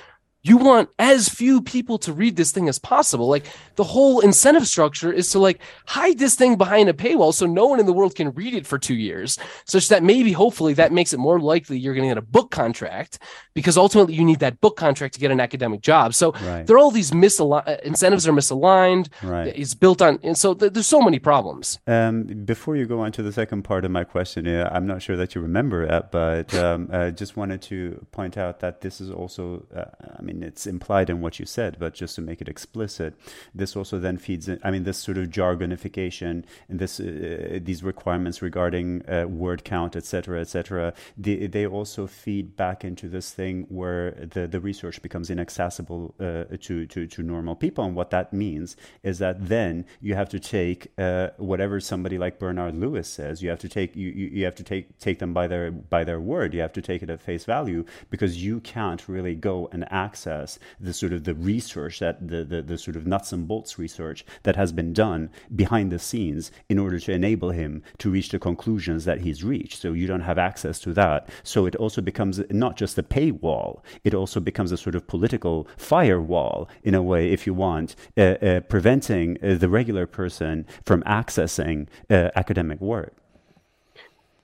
Speaker 2: you want as few people to read this thing as possible like the whole incentive structure is to like hide this thing behind a paywall so no one in the world can read it for two years such that maybe hopefully that makes it more likely you're going to get a book contract because ultimately you need that book contract to get an academic job so right. there are all these misaligned uh, incentives are misaligned right. it's built on and so th- there's so many problems
Speaker 1: um, before you go on to the second part of my question i'm not sure that you remember it but um, i just wanted to point out that this is also uh, i mean mean, it's implied in what you said, but just to make it explicit, this also then feeds in, I mean, this sort of jargonification and this, uh, these requirements regarding uh, word count, et cetera, et cetera, they, they also feed back into this thing where the, the research becomes inaccessible uh, to, to, to normal people. And what that means is that then you have to take uh, whatever somebody like Bernard Lewis says, you have to take, you, you, have to take, take them by their, by their word. You have to take it at face value because you can't really go and access access the sort of the research that the, the, the sort of nuts and bolts research that has been done behind the scenes in order to enable him to reach the conclusions that he's reached. So you don't have access to that. So it also becomes not just a paywall, it also becomes a sort of political firewall in a way, if you want, uh, uh, preventing uh, the regular person from accessing uh, academic work.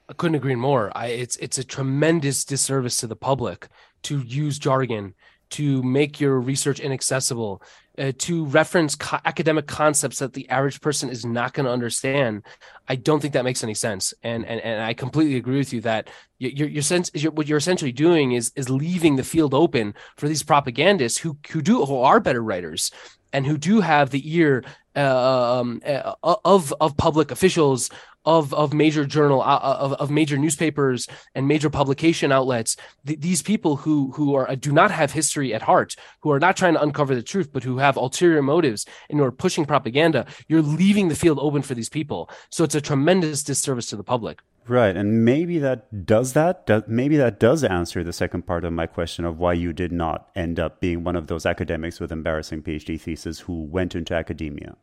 Speaker 2: I couldn't agree more. I, it's it's a tremendous disservice to the public to use jargon to make your research inaccessible, uh, to reference co- academic concepts that the average person is not going to understand. I don't think that makes any sense. And and, and I completely agree with you that your your sense your, what you're essentially doing is is leaving the field open for these propagandists who who do who are better writers and who do have the ear uh, um, uh, of of public officials of of major journal uh, uh, of, of major newspapers and major publication outlets th- these people who who are do not have history at heart who are not trying to uncover the truth but who have ulterior motives and who are pushing propaganda you're leaving the field open for these people. So it's a tremendous disservice to the public
Speaker 1: Right, and maybe that does that. maybe that does answer the second part of my question of why you did not end up being one of those academics with embarrassing PhD theses who went into academia.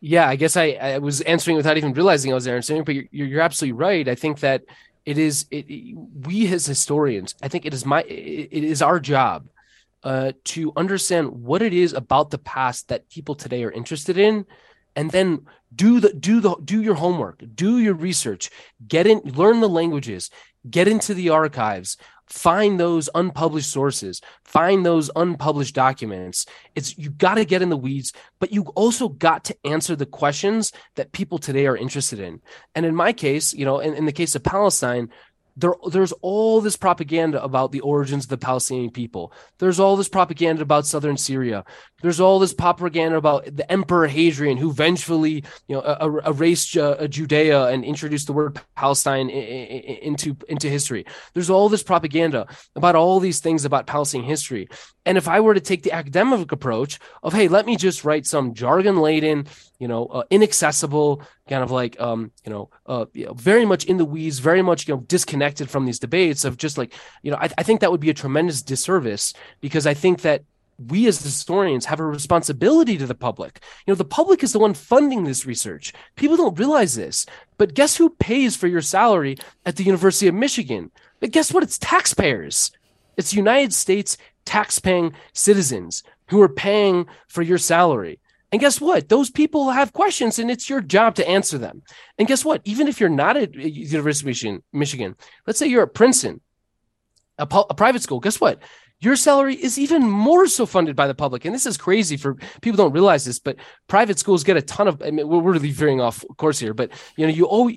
Speaker 2: Yeah, I guess I, I was answering without even realizing I was answering, but you're, you're absolutely right. I think that it is it, we as historians. I think it is my it is our job uh, to understand what it is about the past that people today are interested in, and then do the do the do your homework, do your research, get in, learn the languages, get into the archives, find those unpublished sources find those unpublished documents. It's you got to get in the weeds but you also got to answer the questions that people today are interested in. And in my case you know in, in the case of palestine there, there's all this propaganda about the origins of the Palestinian people. There's all this propaganda about southern Syria. There's all this propaganda about the Emperor Hadrian, who vengefully, you know, erased uh, Judea and introduced the word Palestine into into history. There's all this propaganda about all these things about Palestinian history. And if I were to take the academic approach of, hey, let me just write some jargon laden, you know, uh, inaccessible, kind of like, um, you know, uh, you know, very much in the weeds, very much, you know, disconnected from these debates of just like, you know, I, I think that would be a tremendous disservice because I think that we as historians have a responsibility to the public. You know, the public is the one funding this research. People don't realize this. But guess who pays for your salary at the University of Michigan? But guess what? It's taxpayers. It's United States tax-paying citizens who are paying for your salary. And guess what? Those people have questions and it's your job to answer them. And guess what? Even if you're not at uh, University of Michigan, Michigan let's say you're at Princeton, a, a private school, guess what? your salary is even more so funded by the public. And this is crazy for people don't realize this, but private schools get a ton of, I mean, we're really veering off course here, but you know, you owe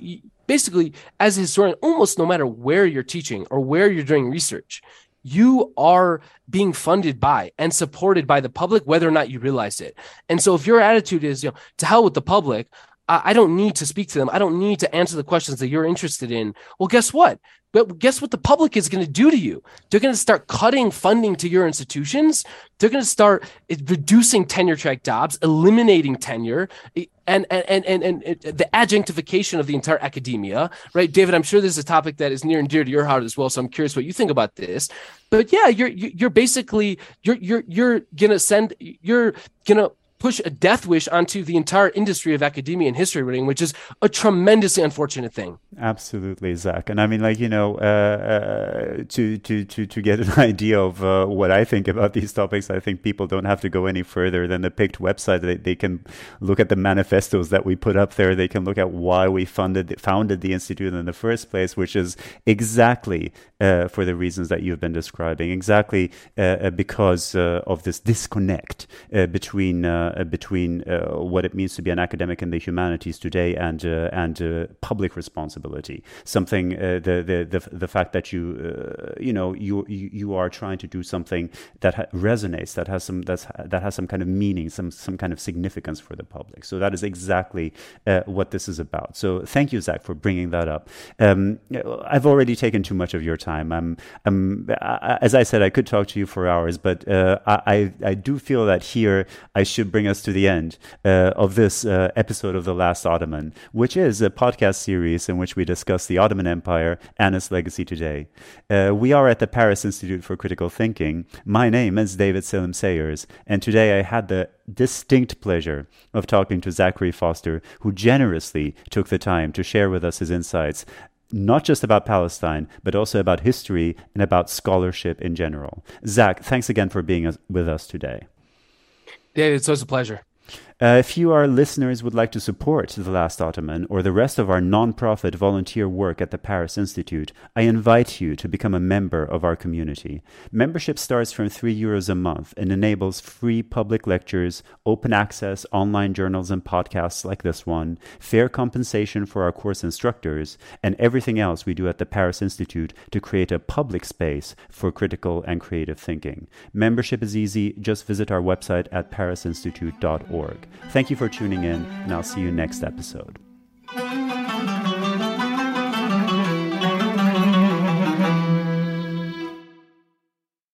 Speaker 2: basically as a historian, almost no matter where you're teaching or where you're doing research, you are being funded by and supported by the public, whether or not you realize it. And so if your attitude is, you know, to hell with the public, I don't need to speak to them. I don't need to answer the questions that you're interested in. Well, guess what? But guess what the public is going to do to you? They're going to start cutting funding to your institutions. They're going to start eh, reducing tenure track jobs, eliminating tenure, eh, and and, and and and the adjunctification of the entire academia. Right, David? I'm sure this is a topic that is near and dear to your heart as well. So I'm curious what you think about this. But yeah, you're you're basically you're you're you're gonna send you're gonna push a death wish onto the entire industry of academia and history reading, which is a tremendously unfortunate thing.
Speaker 1: Absolutely, Zach. And I mean, like you know, uh, uh, to to to to get an idea of uh, what I think about these topics, I think people don't have to go any further than the PICT website. They, they can look at the manifestos that we put up there. They can look at why we funded founded the institute in the first place, which is exactly uh, for the reasons that you've been describing, exactly uh, because of this disconnect between between uh, what it means to be an academic in the humanities today and uh, and public responsibility. Something the, the the the fact that you you know you you are trying to do something that ha- resonates, that has some that's that has some kind of meaning, some some kind of significance for the public. So that is exactly what this is about. So thank you, Zach, for bringing that up. Um, I've already taken too much of your time. I'm, I'm as I said, I could talk to you for hours, but uh, I, I do feel that here I should bring bring us to the end uh, of this uh, episode of The Last Ottoman, which is a podcast series in which we discuss the Ottoman Empire and its legacy today. Uh, we are at the Paris Institute for Critical Thinking. My name is David Selim Sayers, and today I had the distinct pleasure of talking to Zachary Foster, who generously took the time to share with us his insights not just about Palestine, but also about history and about scholarship in general. Zach, thanks again for being with us today.
Speaker 2: Yeah, it's always a pleasure.
Speaker 1: Uh, if you, our listeners, would like to support The Last Ottoman or the rest of our non-profit volunteer work at the Paris Institute, I invite you to become a member of our community. Membership starts from 3 euros a month and enables free public lectures, open access online journals and podcasts like this one, fair compensation for our course instructors, and everything else we do at the Paris Institute to create a public space for critical and creative thinking. Membership is easy. Just visit our website at parisinstitute.org. Thank you for tuning in, and I'll see you next episode.